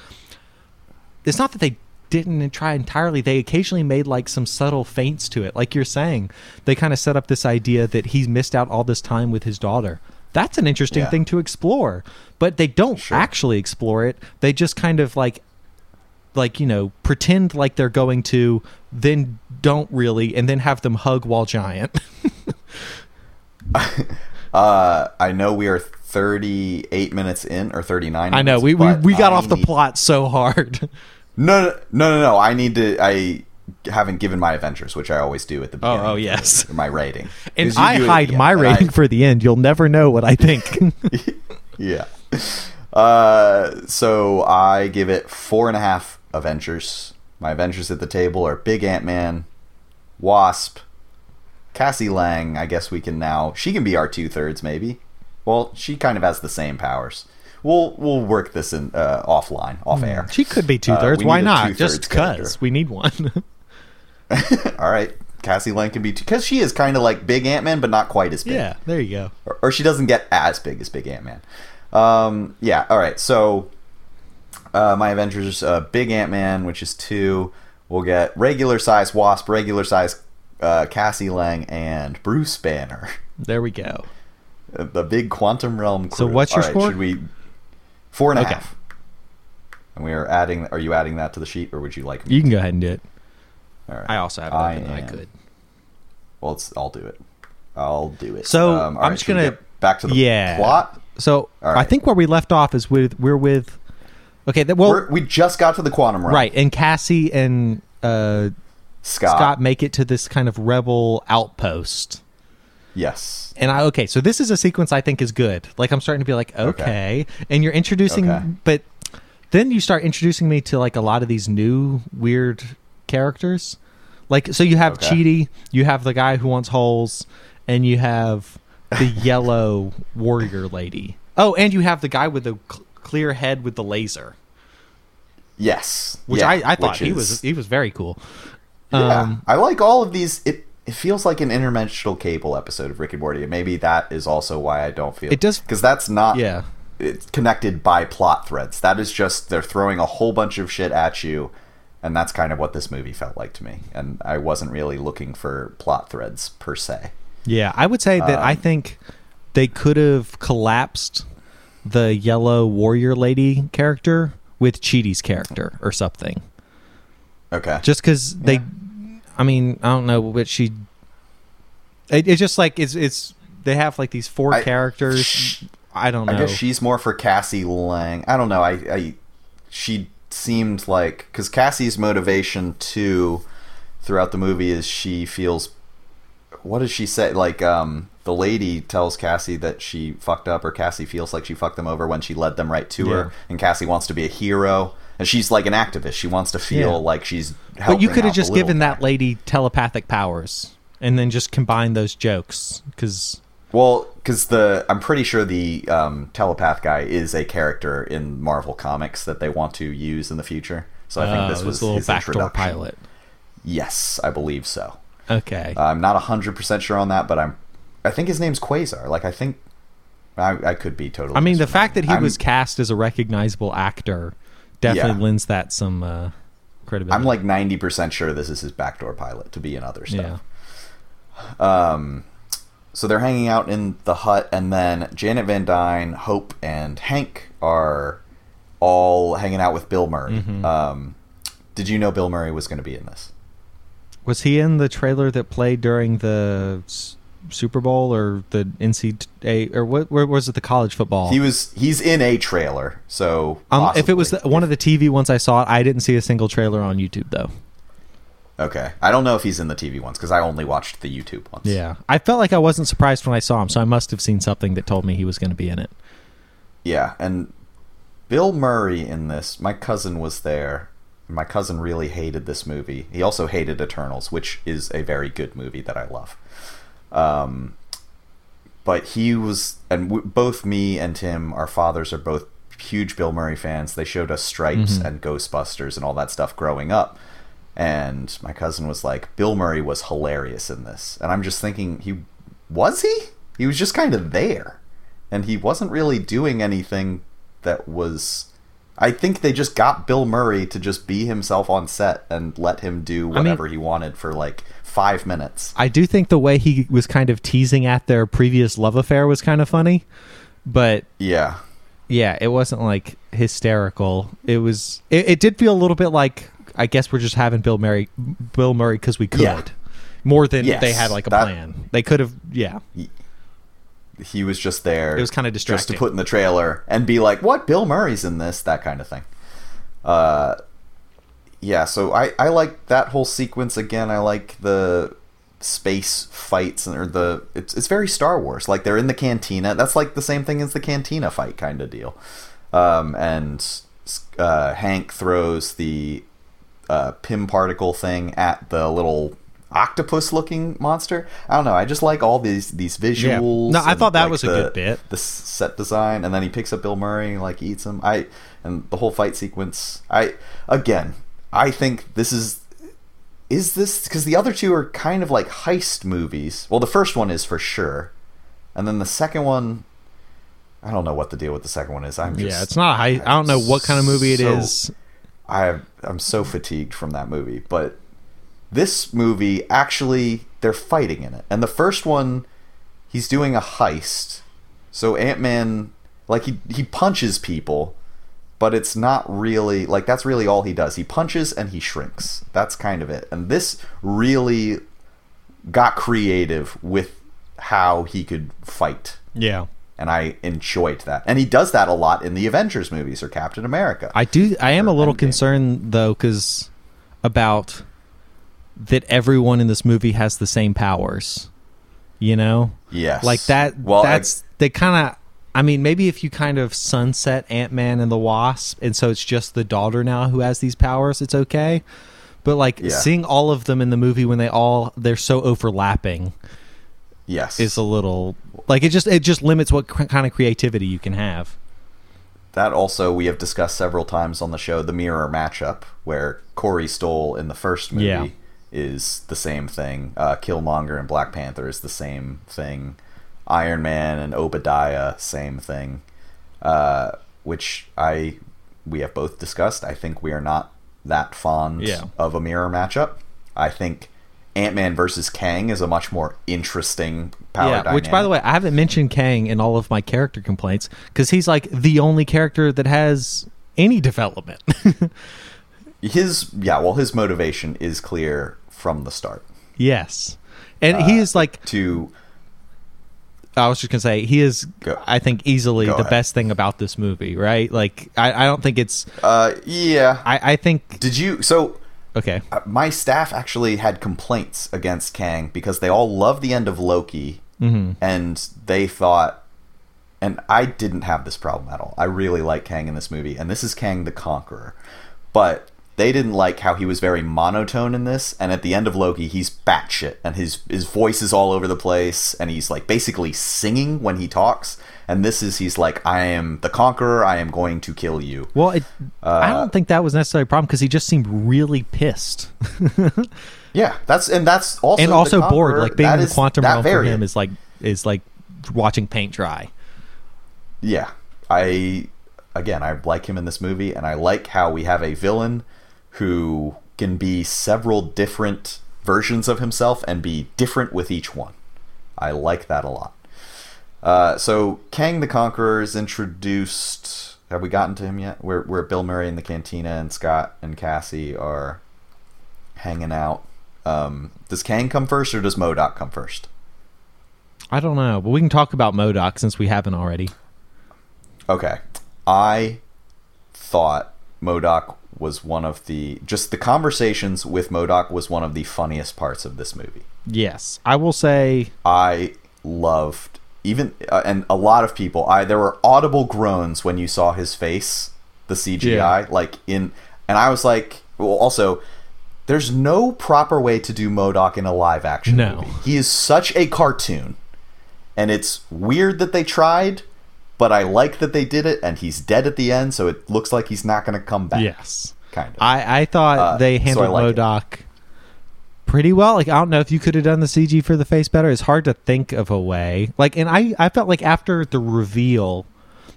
it's not that they didn't try entirely they occasionally made like some subtle feints to it like you're saying they kind of set up this idea that he's missed out all this time with his daughter that's an interesting Yeah. thing to explore but they don't Sure. actually explore it they just kind of like like you know pretend like they're going to then don't really and then have them hug wall giant uh I know we are 38 minutes in or 39 minutes, I know we we, we got I off the need- plot so hard. No, no, no, no, no. I need to. I haven't given my Avengers, which I always do at the Oh, beginning. oh, of yes. my rating. And I do it at hide end, my rating I- for the end. You'll never know what I think. yeah. Uh, so I give it four and a half Avengers. My Avengers at the table are Big Ant Man, Wasp, Cassie Lang. I guess we can now. She can be our two thirds, maybe. Well, she kind of has the same powers. We'll we'll work this in uh, offline, off air. she could be two Uh, thirds. we Why not? Just because we need one. All right, Cassie Lang can be because she is kind of like Big Ant Man, but not quite as big. yeah, there you go. or, or she doesn't get as big as Big Ant Man. Um, yeah. All right. So uh, my Avengers, uh, Big Ant Man, which is two. We'll get regular size Wasp, regular size uh, Cassie Lang, and Bruce Banner, There we go. the big quantum realm. Crew. So what's your right, score? Should we four and a Okay. half? And we are adding. Are you adding that to the sheet, or would you like me? You can go ahead and do it. All right. I also have it I open I could. Well, it's, I'll do it. I'll do it. So, Um, I'm right, just gonna- get back to the yeah. plot. So All I think where we left off is with we're with. Okay, that, well, We're, we just got to the quantum realm. right, and Cassie and uh, Scott. Scott make it to this kind of rebel outpost. Yes. And I okay, so this is a sequence I think is good. Like I'm starting to be like, okay, Okay. and you're introducing, Okay. but then you start introducing me to like a lot of these new weird characters. Like so, you have Okay. Chidi, you have the guy who wants holes, and you have the yellow warrior lady. Oh, and you have the guy with the cl- clear head with the laser, Yes. which Yeah, I, I thought which he is- was he was very cool. Yeah, Um, I like all of these. It it feels like an interdimensional cable episode of Rick and Morty. and Maybe that is also why I don't feel It does- because that's not Yeah. it's connected by plot threads. That is just they're throwing a whole bunch of shit at you, and that's kind of what this movie felt like to me. And I wasn't really looking for plot threads per se. Yeah, I would say that I Um, think they could have collapsed the yellow warrior lady character with Chidi's character or something. Okay, Just because they, I mean, I don't know, but she. It, it's just like it's it's they have like these four I- characters. I don't know. I guess she's more for Cassie Lang. I don't know. I, I she seemed like because Cassie's motivation too throughout the movie is she feels. What does she say? Like, um, the lady tells Cassie that she fucked up, or Cassie feels like she fucked them over when she led them right to Yeah. her, and Cassie wants to be a hero, and she's like an activist. She wants to feel Yeah. like she's. but you could have just given that lady telepathic powers and then just combine those jokes because Well, because the I'm pretty sure the um, telepath guy is a character in Marvel comics that they want to use in the future. So I think this was a little his backdoor pilot. Yes, I believe so. Okay. I'm not hundred percent sure on that, but I'm. I think his name's Quasar. Like I think. I, I could be totally. I mean, the fact that he I'm- was cast as a recognizable actor definitely Yeah. lends that some uh, credibility. I'm like ninety percent sure this is his backdoor pilot to be in other stuff. yeah. Um, so they're hanging out in the hut, and then Janet Van Dyne, Hope, and Hank are all hanging out with Bill Murray. Mhm. Um, did you know Bill Murray was going to be in this? was he in the trailer that played during the S- Super Bowl or the NCAA or what? Where was it? The college football. He was. He's in a trailer. So um, if it was the, one of the TV ones I saw, it I didn't see a single trailer on YouTube though. Okay, I don't know if he's in the TV ones because I only watched the YouTube ones. Yeah, I felt like I wasn't surprised when I saw him, so I must have seen something that told me he was going to be in it. Yeah, and Bill Murray in this, my cousin was there. My cousin really hated this movie. He also hated Eternals, which is a very good movie that I love. Um, but he was, and w- both me and Tim, our fathers are both huge Bill Murray fans. They showed us Stripes Mhm. and Ghostbusters and all that stuff growing up. And my cousin was like, Bill Murray was hilarious in this. And I'm just thinking, he was he? He was just kind of there. And he wasn't really doing anything that was. I think they just got Bill Murray to just be himself on set and let him do mean- whatever he wanted for like five minutes. I do think the way he was kind of teasing at their previous love affair was kind of funny, but Yeah. yeah, it wasn't like hysterical. It was. It, it did feel a little bit like I guess we're just having Bill Murray, Bill Murray because we could. Yeah. More than Yes, they had like a that- plan. They could have. Yeah. He was just there. It was kinda Just to put in the trailer and be like, what? Bill Murray's in this? That kind of thing. Uh, yeah, so I, I like that whole sequence again. I like the space fights or the it's it's very Star Wars. Like they're in the cantina. That's like the same thing as the cantina fight kind of deal. Um, and uh, Hank throws the uh, Pym particle thing at the little octopus looking monster. I don't know. I just like all these these visuals. No, I thought that like, was a the- good bit. The set design, and then he picks up Bill Murray, and like eats him. I and the whole fight sequence. I again, I think this is is this because the other two are kind of like heist movies. Well, the first one is for sure, and then the second one. I don't know what the deal with the second one is. I'm just yeah, it's not. a high, I don't know what kind of movie it so- is. I I'm so fatigued from that movie, but this movie actually they're fighting in it. And the first one he's doing a heist. So Ant-Man like he he punches people but it's not really like that's really all he does. He punches and he shrinks. That's kind of it. And this really got creative with how he could fight. Yeah. And I enjoyed that. And he does that a lot in the Avengers movies or Captain America. I do. I am a little Endgame. concerned though, because about that everyone in this movie has the same powers. You know, yes. like that. Well, that's they kind of. I mean, maybe if you kind of sunset Ant Man and the Wasp, and so it's just the daughter now who has these powers, it's okay. But like Yeah. seeing all of them in the movie when they all they're so overlapping yes. is a little like it just it just limits what cr- kind of creativity you can have. That also we have discussed several times on the show the mirror matchup where Corey Stoll in the first movie Yeah. is the same thing. Uh, Killmonger and Black Panther is the same thing. Iron Man and Obadiah same thing. Uh, which I we have both discussed. I think we are not that fond Yeah. of a mirror matchup. I think Ant Man versus Kang is a much more interesting power yeah, which by the way, I haven't mentioned Kang in all of my character complaints because he's like the only character that has any development. his yeah, well, his motivation is clear from the start. yes, and he Uh, is like to I was just gonna say he is. Go- I think easily the ahead. best thing about this movie, right? Like I, I don't think it's. uh yeah I, I think did you so okay. uh, my staff actually had complaints against kang because they all love the end of loki Mm-hmm. and they thought and i didn't have this problem at all i really like kang in this movie and this is kang the conqueror but they didn't like how he was very monotone in this and at the end of loki he's batshit and his his voice is all over the place and he's like basically singing when he talks and this is he's like i am the conqueror i am going to kill you Well, it, Uh, I don't think that was necessarily a problem because he just seemed really pissed Yeah, that's and that's also and also bored. Like being in the quantum realm for him is like is like watching paint dry. Yeah, I again I like him in this movie, and I like how we have a villain who can be several different versions of himself and be different with each one. I like that a lot. Uh, so Kang the Conqueror is introduced. Have we gotten to him yet? Where where Bill Murray in the cantina and Scott and Cassie are hanging out. Um, does Kang come first or does MODOK come first? I don't know, but we can talk about MODOK since we haven't already. Okay. I thought MODOK was one of the just the conversations with MODOK was one of the funniest parts of this movie. Yes, I will say I loved even uh, and a lot of people I there were audible groans when you saw his face, the CGI Yeah. like in and I was like well also there's no proper way to do MODOK in a live action No. movie. He is such a cartoon. And it's weird that they tried, but I like that they did it and he's dead at the end so it looks like he's not going to come back. yes. Kind of. I I thought Uh, they so handled like. MODOK pretty well. Like I don't know if you could have done the CG for the face better. It's hard to think of a way. Like and I I felt like after the reveal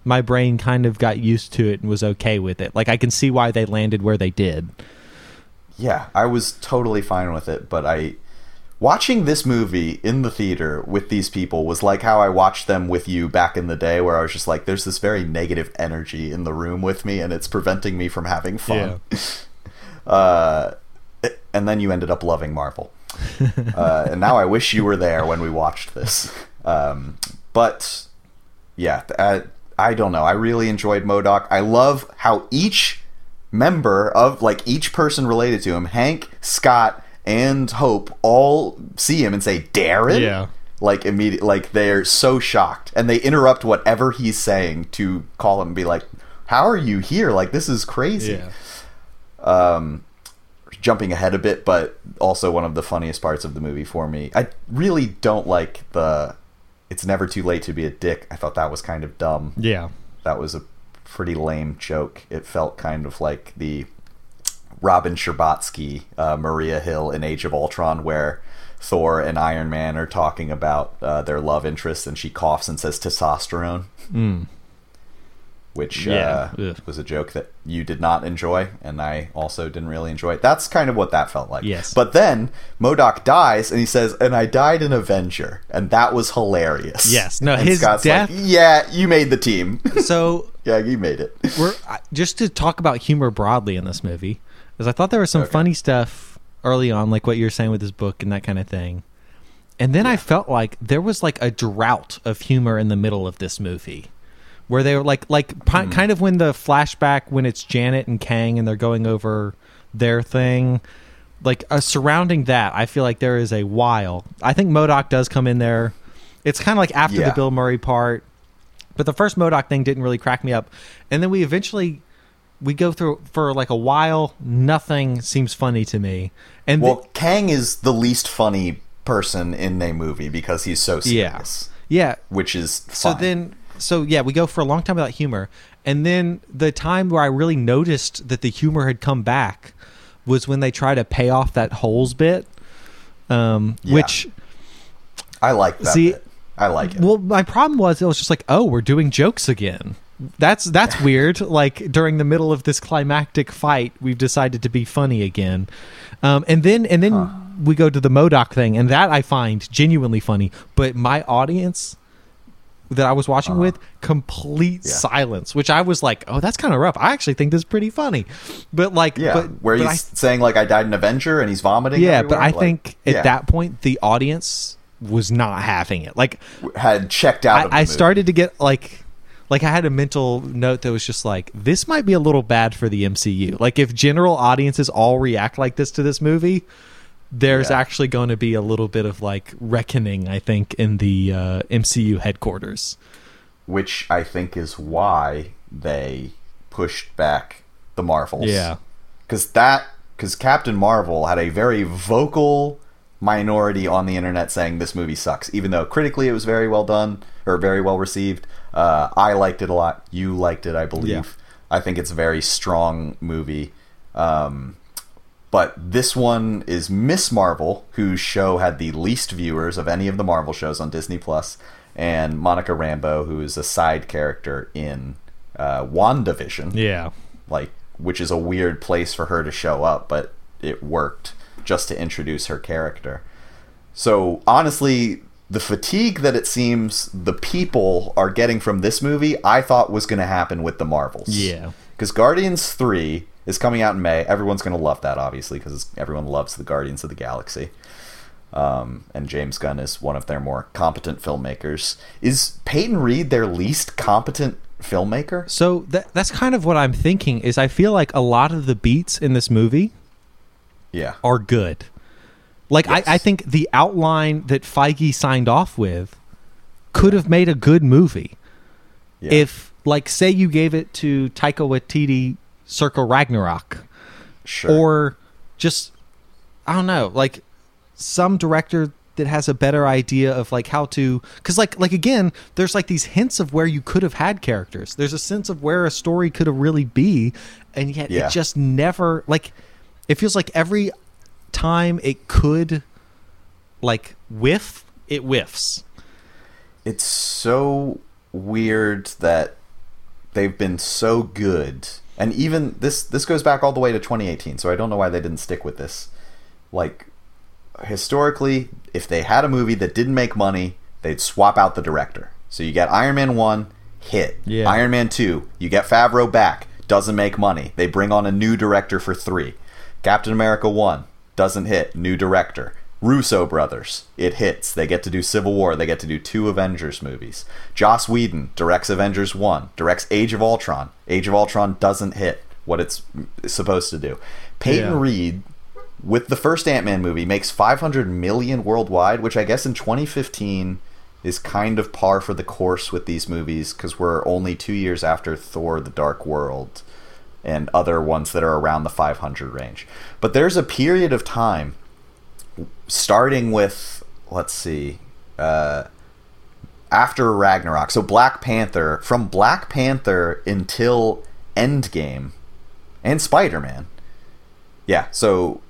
my brain kind of got used to it and was okay with it. Like I can see why they landed where they did. Yeah, I was totally fine with it, but I watching this movie in the theater with these people was like how I watched them with you back in the day where I was just like there's this very negative energy in the room with me and it's preventing me from having fun. uh and then you ended up loving Marvel. uh, and now I wish you were there when we watched this. Um, but yeah, I, I don't know. I really enjoyed MODOK. I love how each member of like each person related to him, Hank, Scott, and Hope, all see him and say Darren. Yeah. Like immediate, like they're so shocked, and they interrupt whatever he's saying to call him and be like, "How are you here? Like this is crazy." um, jumping ahead a bit, but also one of the funniest parts of the movie for me. I really don't like the "It's never too late to be a dick." I thought that was kind of dumb. Yeah. That was a pretty lame joke. It felt kind of like the Robin Scherbatsky, uh, Maria Hill in Age of Ultron, where Thor and Iron Man are talking about uh, their love interests, and she coughs and says testosterone. Mm. which Yeah. uh, was a joke that you did not enjoy, and I also didn't really enjoy it. That's kind of what that felt like. Yes. But then MODOK dies, and he says, "And I died an Avenger," and that was hilarious. Yes. No, And his Scott's death- Like, yeah, you made the team. So Yeah, you made it. We're just to talk about humor broadly in this movie, because I thought there was some Okay. funny stuff early on, like what you're saying with this book and that kind of thing. And then I felt like there was like a drought of humor in the middle of this movie, where they were like, like pi- kind of when the flashback when it's Janet and Kang and they're going over their thing, like uh, surrounding that. I feel like there is a while. I think MODOK does come in there. It's kind of like after Yeah. the Bill Murray part, but the first MODOK thing didn't really crack me up. And then we eventually we go through for like a while. Nothing seems funny to me. And Well, th- Kang is the least funny person in a movie because he's so yeah, serious, yeah. which is So then, so yeah, we go for a long time without humor, and then the time where I really noticed that the humor had come back was when they try to pay off that holes bit, um, Yeah. which I like that. See- bit. I like it. Well, my problem was it was just like, oh, we're doing jokes again. That's that's weird. Like during the middle of this climactic fight, we've decided to be funny again, um, and then and then we go to the MODOK thing, and that I find genuinely funny. But my audience that I was watching with, complete Yeah. silence, which I was like, oh, that's kind of rough. I actually think this is pretty funny, but like, yeah, but, where but he's I saying like I died in Avenger and he's vomiting. yeah, but I like, think at yeah, that point the audience was not having it. Like had checked out. I, I started to get like like I had a mental note that was just like this might be a little bad for the MCU. Like if general audiences all react like this to this movie, there's Yeah. actually going to be a little bit of like reckoning, I think, in the uh, MCU headquarters. which I think is why they pushed back the Marvels. Yeah. because that because Captain Marvel had a very vocal minority on the internet saying this movie sucks, even though critically it was very well done or very well received. Uh, I liked it a lot. You liked it, I believe. Yeah. I think it's a very strong movie. Um, but this one is Miss Marvel, whose show had the least viewers of any of the Marvel shows on Disney Plus, and Monica Rambeau, who is a side character in uh, WandaVision Yeah. like which is a weird place for her to show up but it worked just to introduce her character so honestly the fatigue that it seems the people are getting from this movie i thought was going to happen with the marvels Yeah. because guardians 3 is coming out in may everyone's going to love that obviously because everyone loves the guardians of the galaxy um, and James Gunn is one of their more competent filmmakers. Is Peyton Reed their least competent filmmaker? So that that's kind of what I'm thinking is I feel like a lot of the beats in this movie Yeah. are good. Like Yes. I, I think the outline that Feige signed off with could have made a good movie. yeah. If like say you gave it to Taika Waititi Circle Ragnarok sure. or just I don't know, like some director that has a better idea of like how to cuz like like again there's like these hints of where you could have had characters. There's a sense of where a story could have really be and yet Yeah. it just never like it feels like every time it could like whiff, it whiffs. it's so weird that they've been so good. And even this this goes back all the way to 2018 so i don't know why they didn't stick with this. Like historically if they had a movie that didn't make money they'd swap out the director. So you get iron man 1 hit. Yeah. iron man 2 you get favreau back. Doesn't make money. They bring on a new director for 3 captain america 1 doesn't hit new director Russo brothers, it hits. They get to do Civil War. They get to do two Avengers movies. Joss Whedon directs Avengers 1, directs Age of Ultron. Age of Ultron doesn't hit what it's supposed to do. Peyton Yeah. Reed, with the first Ant Man movie, makes 500 million worldwide, which I guess in 2015 is kind of par for the course with these movies because we're only two years after Thor the Dark World and other ones that are around the 500 range. But there's a period of time starting with let's see uh after Ragnarok. So Black Panther from Black Panther until Endgame and Spider-Man. Yeah so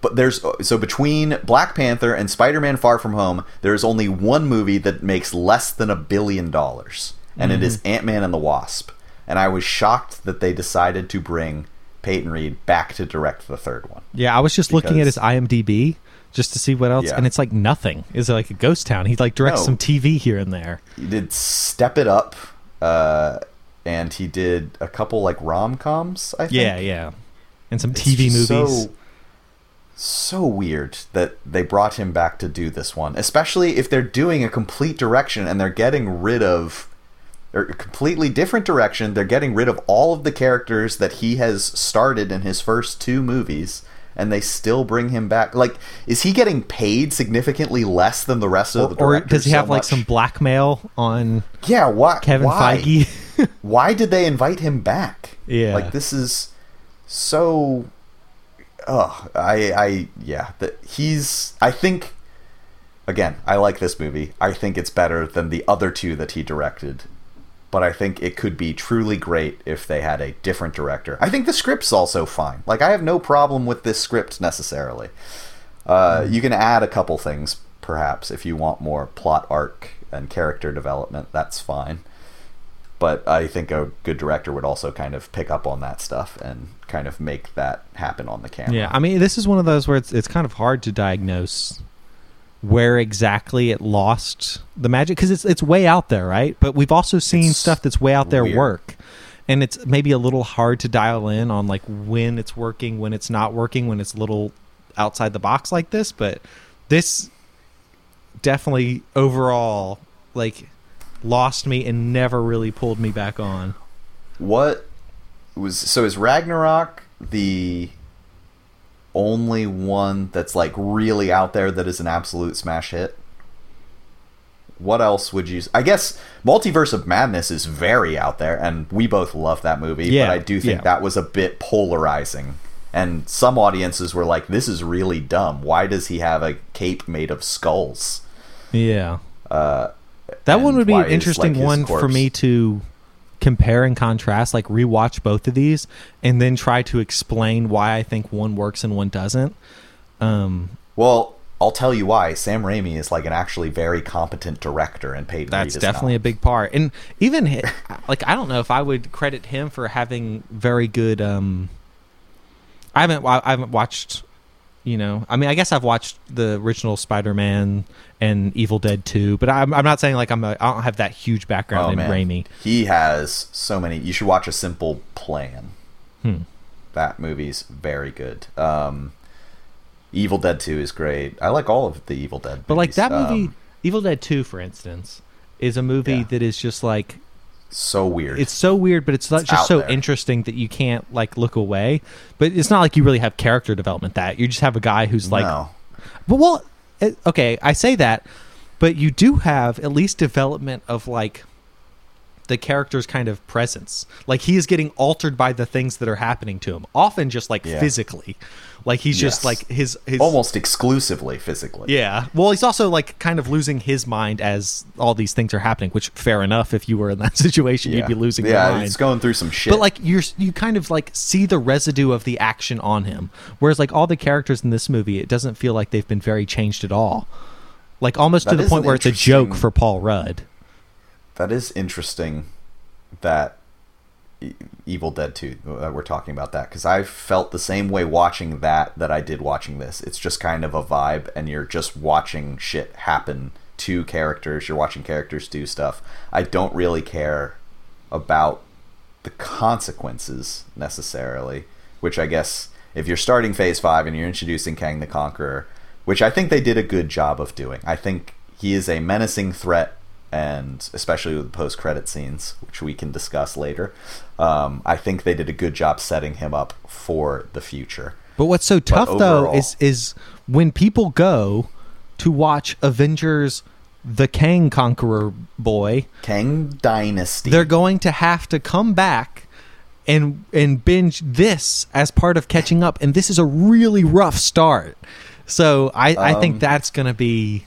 but there's so between Black Panther and Spider-Man Far From Home there's only one movie that makes less than a billion dollars and it is Ant-Man and the Wasp and I was shocked that they decided to bring Peyton Reed back to direct the third one Yeah, I was just looking at his IMDb just to see what else, Yeah. and it's like nothing. Is it like a ghost town. He like directs No. some TV here and there. He did Step It Up, uh, and he did a couple like rom coms. I think. Yeah, yeah. And some It's TV movies. So, so weird that they brought him back to do this one, especially if they're doing a complete direction and they're getting rid of a completely different direction. They're getting rid of all of the characters that he has started in his first two movies. And they still bring him back. Like, is he getting paid significantly less than the rest of the or, or does he so have like some blackmail on Yeah, what Kevin why? Feige? why did they invite him back? Yeah. like this is so. Oh, I, I, yeah. That he's. I think. Again, I like this movie. I think it's better than the other two that he directed. But I think it could be truly great if they had a different director. I think the script's also fine. Like I have no problem with this script necessarily. Uh, You can add a couple things, perhaps, if you want more plot arc and character development. That's fine but I think a good director would also kind of pick up on that stuff and kind of make that happen on the camera. Yeah, I mean, this is one of those where it's it's kind of hard to diagnose where exactly it lost the magic because it's it's way out there, right? But we've also seen It's stuff that's way out there weird. work, and it's maybe a little hard to dial in on like when it's working, when it's not working, when it's a little outside the box like this. But this definitely overall like lost me and never really pulled me back on. What was so is Ragnarok the only one that's like really out there that is an absolute smash hit? What else would you? I guess Multiverse of Madness is very out there, and we both love that movie. Yeah, but I do think yeah. that was a bit polarizing, and some audiences were like, "This is really dumb. Why does he have a cape made of skulls?" Yeah. Uh, That one would be an is, interesting like, one for me to compare and contrast, like rewatch both of these and then try to explain why I think one works and one doesn't. Um, Well, I'll tell you why. Sam Raimi is like an actually very competent director, and Peyton that's definitely not. a big part. And even like I don't know if I would credit him for having very good. Um, I haven't I haven't watched. You know, I mean, I guess I've watched the original Spider-Man and Evil Dead 2, but I'm, I'm not saying like I'm a, I don't have that huge background Oh in man, Raimi. he has so many. You should watch a simple plan. Hmm. That movie's very good. Um, Evil Dead Two is great. I like all of the Evil Dead. But like that movie, Um, Evil Dead Two, for instance, is a movie Yeah. that is just like so weird. it's so weird, but it's, not It's just so there. interesting that you can't like look away. But it's not like you really have character development. That you just have a guy who's like, no. but well, it, okay, I say that, but you do have at least development of like the character's kind of presence. Like he is getting altered by the things that are happening to him, often just like Yeah. physically. Like he's just like his his almost exclusively physically. Yeah. Well, he's also like kind of losing his mind as all these things are happening, which fair enough if you were in that situation, you'd be losing yeah, your mind. it's going through some shit. but like you're you kind of like see the residue of the action on him. Whereas like all the characters in this movie, it doesn't feel like they've been very changed at all. Like almost to the point where it's a joke for Paul Rudd. that is interesting that Evil Dead 2 that we're talking about that because I felt the same way watching that that I did watching this. It's just kind of a vibe and you're just watching shit happen to characters. You're watching characters do stuff. I don't really care about the consequences necessarily, which I guess if you're starting phase 5 and you're introducing Kang the Conqueror, which I think they did a good job of doing. I think he is a menacing threat and especially with the post credit scenes, which we can discuss later. Um, I think they did a good job setting him up for the future. But what's so tough though is is when people go to watch Avengers the Kang Conqueror boy, Kang Dynasty. they're going to have to come back and and binge this as part of catching up and this is a really rough start so i i think Um, that's gonna be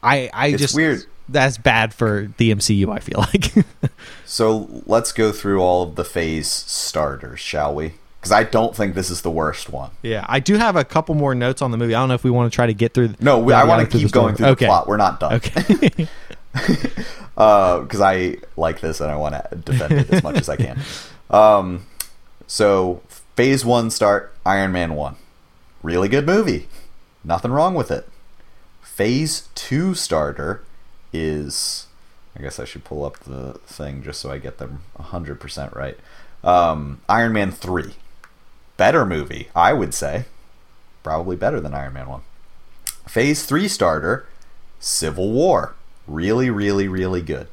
i i It's just weird. That's bad for the mcu i feel like so let's go through all of the phase starters, shall we? Because I don't think this is the worst one. yeah i do have a couple more notes on the movie i don't know if we want to try to get through No, we, I want to keep going through the plot. We're not done. okay because I like this and I want to defend it as much as I can. Um, so phase one start Iron Man one, really good movie, nothing wrong with it. Phase two starter is I guess I should pull up the thing just so I get them 100% right. Um, Iron Man 3. Better movie, I would say. Probably better than Iron Man 1. Phase 3 starter, Civil War. Really, really, really good.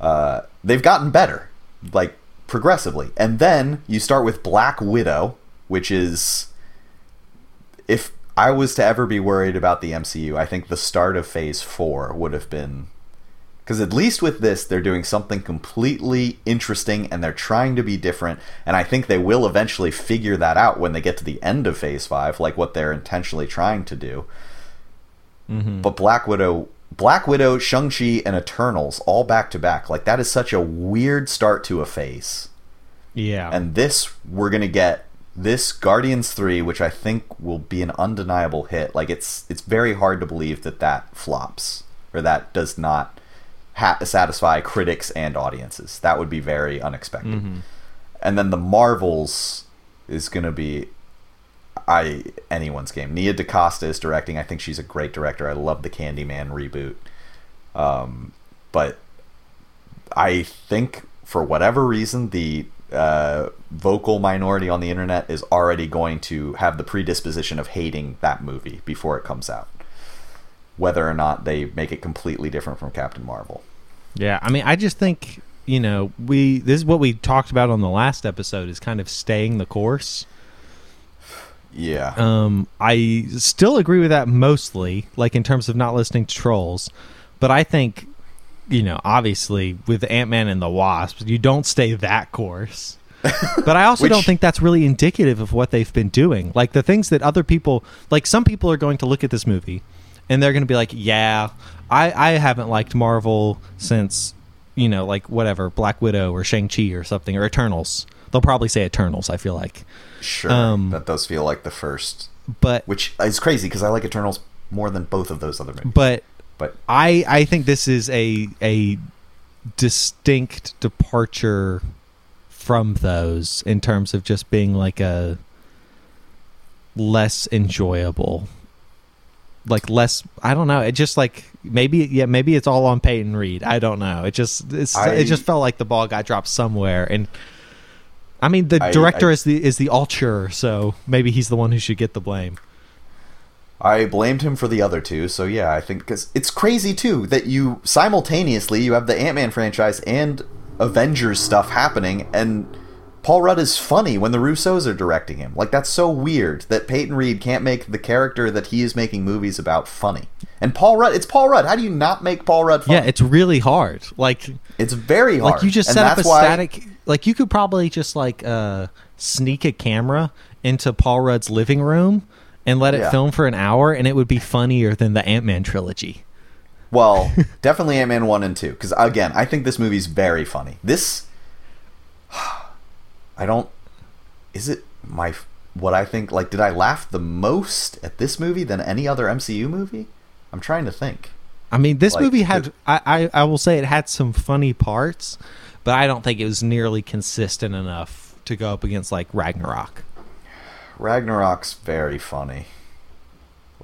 Uh, they've gotten better, like progressively. And then you start with Black Widow, which is. If I was to ever be worried about the MCU, I think the start of Phase 4 would have been because at least with this, they're doing something completely interesting and they're trying to be different. And I think they will eventually figure that out when they get to the end of Phase 5, like what they're intentionally trying to do. Mm-hmm. But Black Widow, Black Widow, Shang-Chi, and Eternals all back to back. Like, that is such a weird start to a phase. Yeah. And this, we're going to get this Guardians 3, which I think will be an undeniable hit. Like, it's, it's very hard to believe that that flops or that does not ha- satisfy critics and audiences. That would be very unexpected. Mm-hmm. And then the Marvels is going to be I anyone's game. Nia DaCosta is directing. I think she's a great director. I love the Candyman reboot. Um, but I think for whatever reason the uh, vocal minority on the internet is already going to have the predisposition of hating that movie before it comes out whether or not they make it completely different from Captain Marvel. Yeah, I mean, I just think you know we this is what we talked about on the last episode is kind of staying the course. Yeah. Um, I still agree with that mostly, like in terms of not listening to trolls, but I think you know, obviously with Ant Man and the Wasp, you don't stay that course. but I also Which, don't think that's really indicative of what they've been doing. Like the things that other people, like some people are going to look at this movie and they're going to be like, "Yeah, I I haven't liked Marvel since you know, like whatever Black Widow or Shang Chi or something or Eternals." They'll probably say Eternals. I feel like. Sure, um, that does feel like the first, but which is crazy because I like Eternals more than both of those other movies. But but I I think this is a a distinct departure from those in terms of just being like a less enjoyable like less i don't know it just like maybe yeah maybe it's all on peyton reed. I don't know. It just I, it just felt like the ball got dropped somewhere. And i mean the I, director I, is the is the auteur so maybe he's the one who should get the blame i blamed him for the other two so yeah i think because it's crazy too that you simultaneously you have the ant-man franchise and avengers stuff happening and Paul Rudd is funny when the Russos are directing him. Like that's so weird that Peyton Reed can't make the character that he is making movies about funny. And Paul Rudd, it's Paul Rudd. How do you not make Paul Rudd funny? Yeah, it's really hard. Like it's very hard. Like you just set up a static. Like you could probably just like uh, sneak a camera into Paul Rudd's living room and let it yeah. film for an hour, and it would be funnier than the Ant Man trilogy. Well, definitely Ant Man one and two. Because again, I think this movie's very funny. This I don't. Is it my what I think? Like, did I laugh the most at this movie than any other MCU movie? I'm trying to think. I mean, this like, movie had. The, I, I I will say it had some funny parts, but I don't think it was nearly consistent enough to go up against like Ragnarok. Ragnarok's very funny.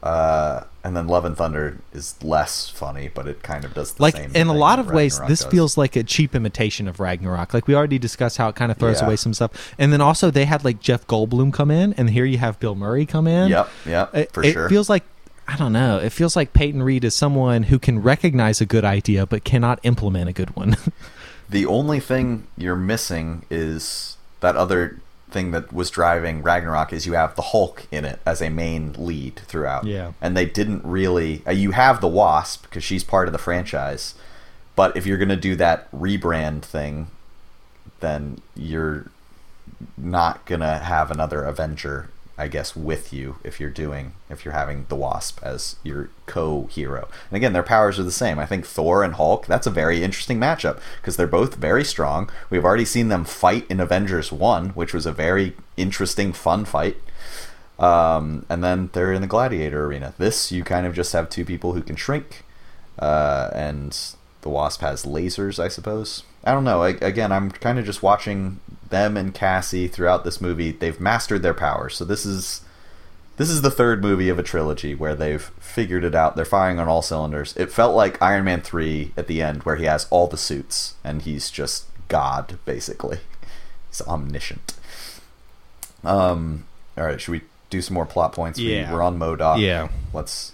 Uh, and then Love and Thunder is less funny, but it kind of does the same like in a lot of ways. This does. feels like a cheap imitation of Ragnarok. Like we already discussed how it kind of throws yeah. away some stuff, and then also they had like Jeff Goldblum come in, and here you have Bill Murray come in. Yep, yep, it, for it sure. It feels like I don't know. It feels like Peyton Reed is someone who can recognize a good idea but cannot implement a good one. the only thing you're missing is that other thing that was driving Ragnarok is you have the Hulk in it as a main lead throughout. Yeah. And they didn't really. Uh, you have the Wasp because she's part of the franchise, but if you're going to do that rebrand thing, then you're not going to have another Avenger I guess, with you if you're doing if you're having the Wasp as your co-hero. And again, their powers are the same. I think Thor and Hulk. That's a very interesting matchup because they're both very strong. We've already seen them fight in Avengers One, which was a very interesting, fun fight. Um, and then they're in the gladiator arena. This you kind of just have two people who can shrink, uh, and the Wasp has lasers, I suppose. I don't know. I, again, I'm kind of just watching them and Cassie throughout this movie. They've mastered their powers, so this is this is the third movie of a trilogy where they've figured it out. They're firing on all cylinders. It felt like Iron Man 3 at the end where he has all the suits and he's just God basically. He's omniscient. Um all right, should we do some more plot points? We- Yeah. We're on MODOK. Yeah. Let's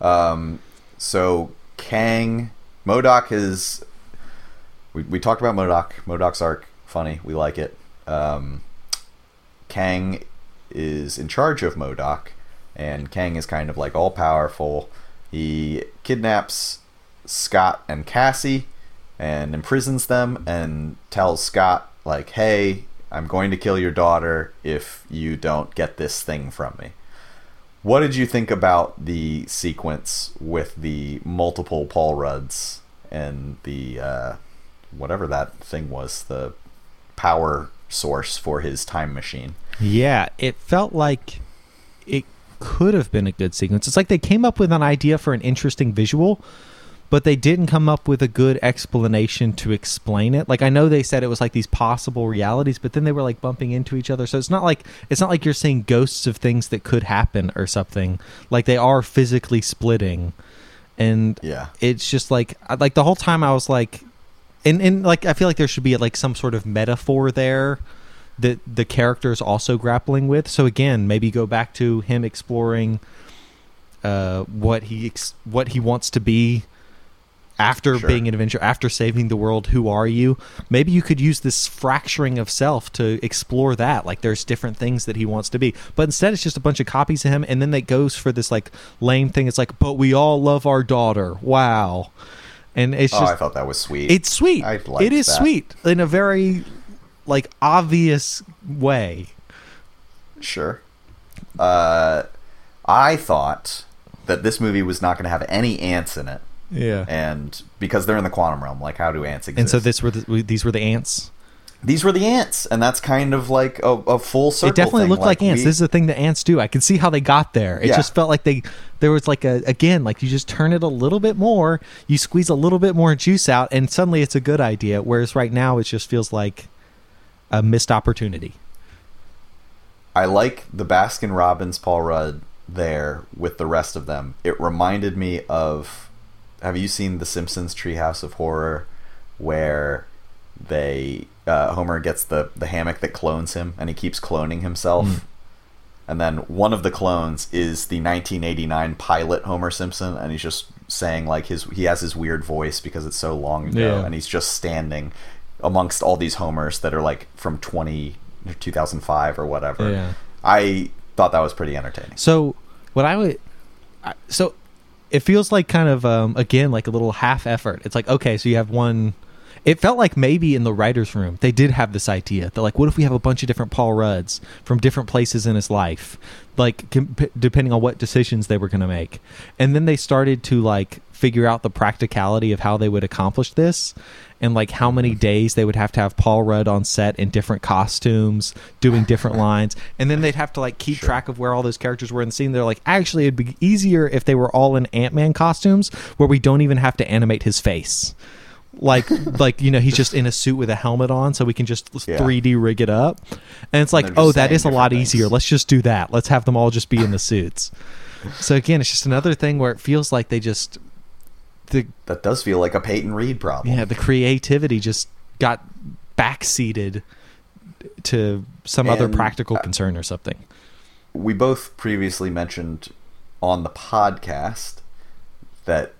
um so Kang MODOK is we, we talked about MODOK. MODOK's arc funny. We like it. Um, Kang is in charge of MODOK, and Kang is kind of like all powerful. He kidnaps Scott and Cassie and imprisons them and tells Scott like, "Hey, I'm going to kill your daughter if you don't get this thing from me." What did you think about the sequence with the multiple Paul Rudds and the uh, whatever that thing was, the power source for his time machine? Yeah, it felt like it could have been a good sequence. It's like they came up with an idea for an interesting visual, but they didn't come up with a good explanation to explain it. Like I know they said it was like these possible realities, but then they were like bumping into each other. So it's not like it's not like you're seeing ghosts of things that could happen or something. Like they are physically splitting. And Yeah. it's just like like the whole time I was like and and like I feel like there should be like some sort of metaphor there that the character is also grappling with. So again, maybe go back to him exploring uh, what he ex- what he wants to be after Sure. being an adventurer, after saving the world. Who are you? Maybe you could use this fracturing of self to explore that. Like there's different things that he wants to be, but instead it's just a bunch of copies of him, and then that goes for this like lame thing. It's like, but we all love our daughter. Wow. And it's Oh, just I thought that was sweet. it's sweet. I liked It is that. sweet in a very like obvious way. Sure. Uh, I thought that this movie was not going to have any ants in it, Yeah. and because they're in the quantum realm, like how do ants exist? And so this were the, these were the ants. These were the ants, and that's kind of like a, a full circle. it definitely thing. looked like, ants. we- This is the thing that ants do. I can see how they got there. It Yeah. just felt like they there was like a again like you just turn it a little bit more, you squeeze a little bit more juice out, and suddenly it's a good idea. Whereas right now it just feels like a missed opportunity. I like the Baskin Robbins Paul Rudd there with the rest of them. It reminded me of have you seen The Simpsons Treehouse of Horror where they uh, Homer gets the the hammock that clones him and he keeps cloning himself. Mm. And then one of the clones is the 1989 pilot Homer Simpson and he's just saying like his he has his weird voice because it's so long ago Yeah. and he's just standing amongst all these Homers that are like from 20 or 2005 or whatever. Yeah. I thought that was pretty entertaining. So what I would, I- so it feels like kind of um, again like a little half effort. It's like okay, so you have one. It felt like maybe in the writers' room they did have this idea. They're like, what if we have a bunch of different Paul Rudds from different places in his life, like depending on what decisions they were going to make, and then they started to like figure out the practicality of how they would accomplish this and like how many days they would have to have Paul Rudd on set in different costumes doing different lines and then they'd have to like keep Sure. track of where all those characters were in the scene they're like actually it'd be easier if they were all in Ant-Man costumes where we don't even have to animate his face like like you know he's just in a suit with a helmet on so we can just Yeah. 3D rig it up. And it's like oh that is a lot different easier. Let's just do that. Let's have them all just be in the suits. So again it's just another thing where it feels like they just the That does feel like a Peyton Reed problem. yeah the creativity just got backseated to some other practical uh, concern or something. We both previously mentioned on the podcast that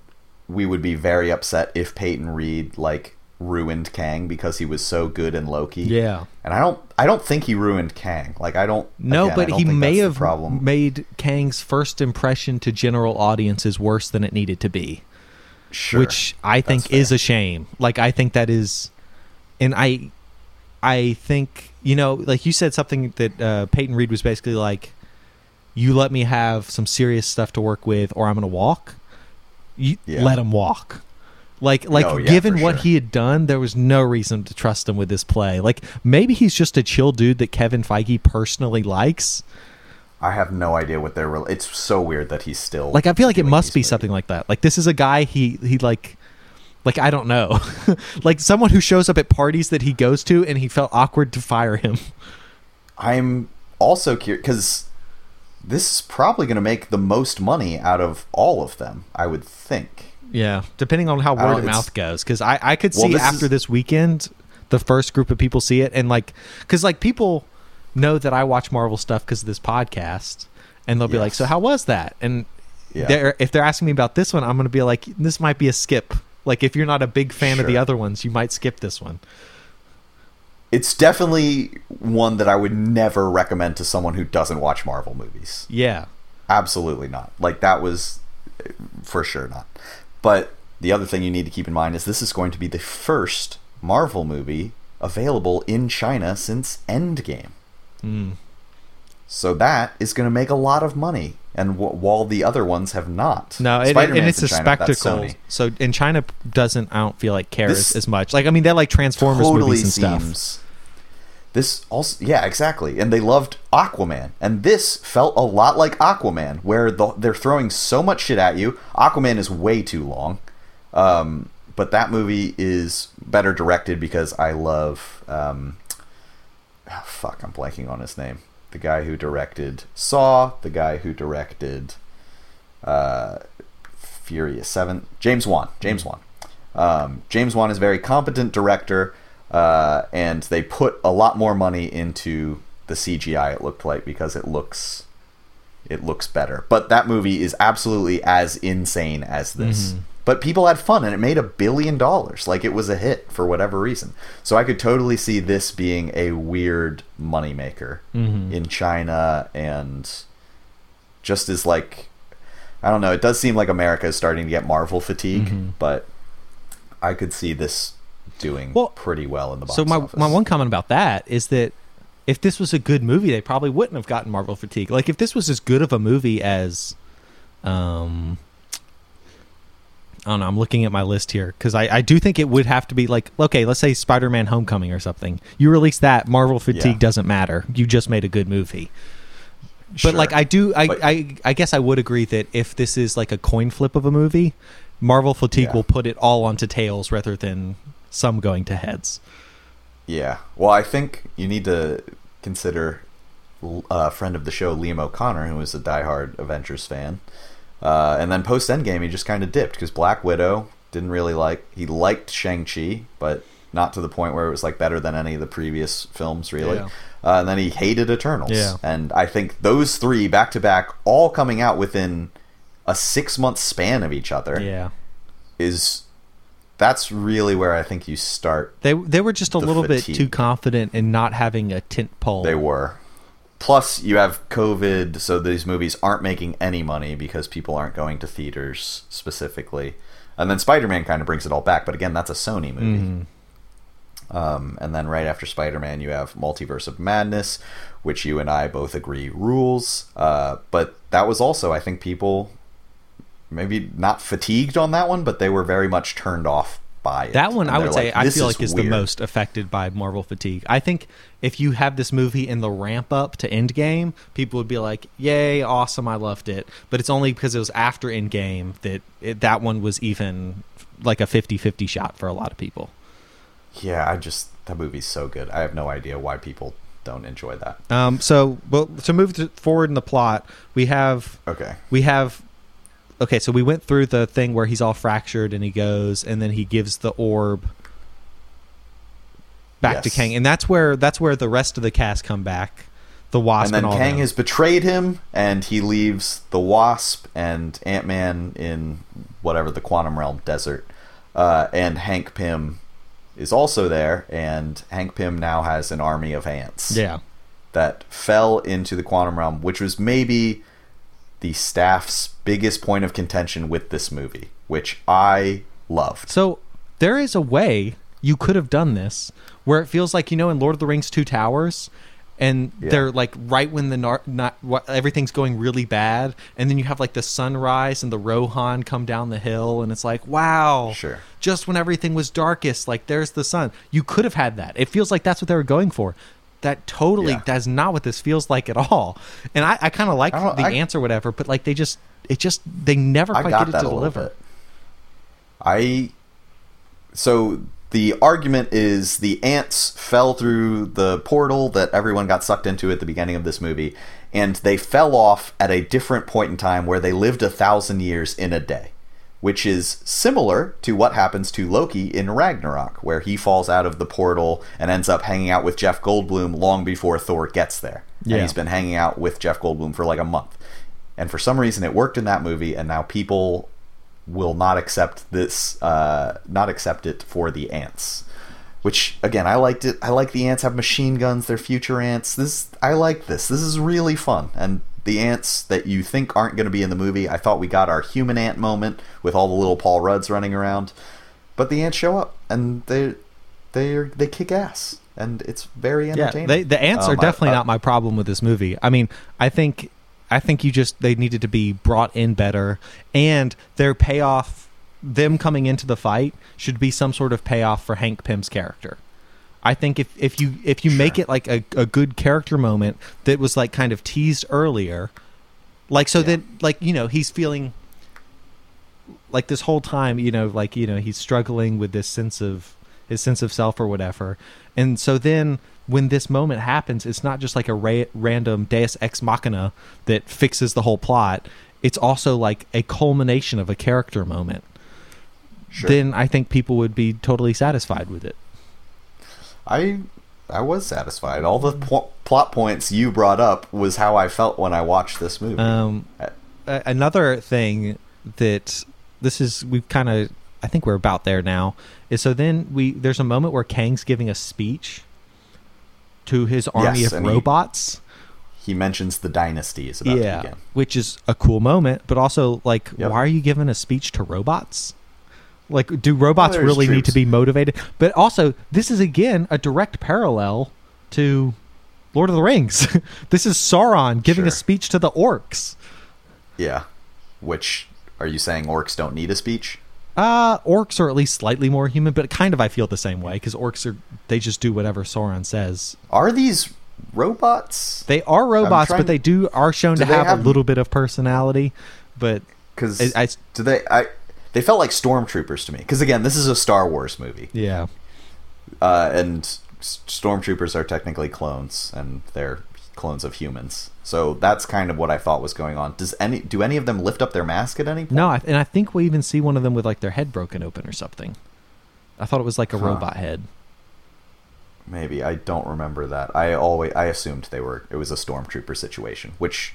we would be very upset if Peyton Reed like ruined Kang because he was so good in Loki. yeah And I don't I don't think he ruined Kang. Like I don't no again, but don't he may have problem. made kang's first impression to general audiences worse than it needed to be Sure. which I think That's is fair. a shame. Like I think that is, and I, I think you know, like you said something that uh, Peyton Reed was basically like, you let me have some serious stuff to work with, or I'm gonna walk. You Yeah. let him walk. Like, like No, yeah, given what sure. he had done, there was no reason to trust him with this play. Like, maybe he's just a chill dude that Kevin Feige personally likes. I have no idea what they're. Re- it's so weird that he's still Like I feel like it must be something like that. Like this is a guy he he like like I don't know. like someone who shows up at parties that he goes to and he felt awkward to fire him. I'm also curious because this is probably going to make the most money out of all of them. I would think. Yeah, depending on how word of mouth goes, because I I could Well, see this after is- this weekend, the first group of people see it, and like, because like people know that I watch Marvel stuff because of this podcast, and they'll be like, "So how was that?" And Yeah. they're if they're asking me about this one, I'm going to be like, "This might be a skip." Like if you're not a big fan of the other ones, you might skip this one. It's definitely one that I would never recommend to someone who doesn't watch Marvel movies. Yeah, Absolutely not. Like that was for sure not. But the other thing you need to keep in mind is this is going to be the first Marvel movie available in China since Endgame. Mm. So that is going to make a lot of money, and w- while the other ones have not. No, it, and it's a China, spectacle. So in China doesn't I don't feel like cares This as much. Like I mean, they're like Transformers totally movies and stuff. This also, yeah, exactly, and they loved Aquaman, and this felt a lot like Aquaman, where the, they're throwing so much shit at you. Aquaman is way too long, um, but that movie is better directed because I love. Um, ah, fuck, I'm blanking on his name. The guy who directed Saw, the guy who directed uh, Furious Seven, James Wan. James Wan. Um, James Wan is a very competent director, uh, and they put a lot more money into the CGI. It looked like because it looks, it looks better. But that movie is absolutely as insane as this. Mm-hmm. But people had fun, and it made a billion dollars. Like it was a hit for whatever reason. So I could totally see this being a weird moneymaker mm-hmm. in China, and just as like I don't know. It does seem like America is starting to get Marvel fatigue, mm-hmm. but I could see this doing Well, pretty well in the box So my office. my one comment about that is that if this was a good movie, they probably wouldn't have gotten Marvel fatigue. Like if this was as good of a movie as, um, I don't know. I'm looking at my list here because I, I do think it would have to be like okay, let's say Spider-Man: Homecoming or something. You release that, Marvel fatigue Yeah. doesn't matter. You just made a good movie. But like I do, I, But- I I guess I would agree that if this is like a coin flip of a movie, Marvel fatigue Yeah. will put it all onto tails rather than some going to heads. Yeah. Well, I think you need to consider a friend of the show, Liam O'Connor, who is was a diehard Avengers fan. Uh, and then post Endgame, he just kind of dipped because Black Widow didn't really like. He liked Shang Chi, but not to the point where it was like better than any of the previous films, really. Yeah. Uh, and then he hated Eternals. Yeah. And I think those three back to back, all coming out within a six month span of each other, Yeah. is that's really where I think you start They they were just a little bit too confident in not having a tent pole. They were. Plus, you have COVID, so these movies aren't making any money because people aren't going to theaters specifically. And then Spider Man kind of brings it all back, but again, that's a Sony movie. Mhm. Um, and then right after Spider Man, you have Multiverse of Madness, which you and I both agree rules. Uh, but that was also, I think, people maybe not fatigued on that one, but they were very much turned off by it. That one And I would they're say I feel is like is the most affected by Marvel fatigue. I think if you have this movie in the ramp up to Endgame, people would be like, "Yay, awesome, I loved it." But it's only because it was after Endgame that it, that one was even like a 50-50 shot for a lot of people. Yeah, I just that movie's so good. I have no idea why people don't enjoy that. Um, so, well, to move to, forward in the plot, we have Okay. we have okay so we went through the thing where he's all fractured and he goes and then he gives the orb back to kang and that's where that's where the rest of the cast come back the wasp and then all Kang them. has betrayed him, and he leaves the Wasp and Ant Man in whatever the Quantum Realm desert. Uh, and Hank Pym is also there, and Hank Pym now has an army of ants yeah that fell into the Quantum Realm, which was maybe the staff's biggest point of contention with this movie, which I loved. so there is a way you could have done this where it feels like you know in lord of the rings two towers and Yeah. they're like right when the nar- not what everything's going really bad and then you have like the sunrise and the rohan come down the hill and it's like wow Sure. just when everything was darkest like there's the sun you could have had that it feels like that's what they were going for that totally Yeah. that's not what this feels like at all and i, I kind of like the I- answer whatever but like they just it just they never quite got get it to deliver. I so the argument is the ants fell through the portal that everyone got sucked into at the beginning of this movie, and they fell off at a different point in time where they lived a thousand years in a day, which is similar to what happens to Loki in Ragnarok, where he falls out of the portal and ends up hanging out with Jeff Goldblum long before Thor gets there. Yeah. And he's been hanging out with Jeff Goldblum for like a month. And for some reason, it worked in that movie, and now people will not accept this, uh, not accept it for the ants. Which again, I liked it. I like the ants have machine guns. They're future ants. This I like this. This is really fun. And the ants that you think aren't going to be in the movie, I thought we got our human ant moment with all the little Paul Rudds running around, but the ants show up and they they they kick ass and it's very Yeah, entertaining. they, the ants are Um, I- definitely I- not my problem with this movie. I mean, I think I think you just they needed to be brought in better, and their payoff, them coming into the fight, should be some sort of payoff for Hank Pym's character. I think if, if you if you make it like a, a good character moment that was like kind of teased earlier, like so Yeah. that like you know he's feeling like this whole time you know like you know he's struggling with this sense of his sense of self or whatever. And so then when this moment happens it's not just like a ra- random deus ex machina that fixes the whole plot. It's also like a culmination of a character moment. Sure. then i think people would be totally satisfied with it I I was satisfied. All the po- plot points you brought up was how I felt when I watched this movie. Um, Uh, a- another thing that this is we've kind of I think we're about there now is so then we there's a moment where Kang's giving a speech to his army Yes, of and he- robots. he mentions the dynasty is about to yeah, begin. which is a cool moment, but also like Yep. why are you giving a speech to robots? Like do robots there's really need to be motivated? But also this is again a direct parallel to Lord of the Rings. this is Sauron giving a speech to the orcs. Yeah. Which are you saying orcs don't need a speech? Uh, orcs are at least slightly more human, but kind of I feel the same way because orcs are they just do whatever Sauron says. Are these robots? They are robots, trying- but they do are shown Do to have, have- a little bit of personality. But Because I- I- do they? I they felt like stormtroopers to me. Because again, this is a Star Wars movie, yeah, uh, and stormtroopers are technically clones, and they're clones of humans. So that's kind of what I thought was going on. Does any do any of them lift up their mask at any point? no, and I think we even see one of them with like their head broken open or something. I thought it was like a Huh. robot head. Maybe I don't remember that. I always I assumed they were it was a stormtrooper situation, which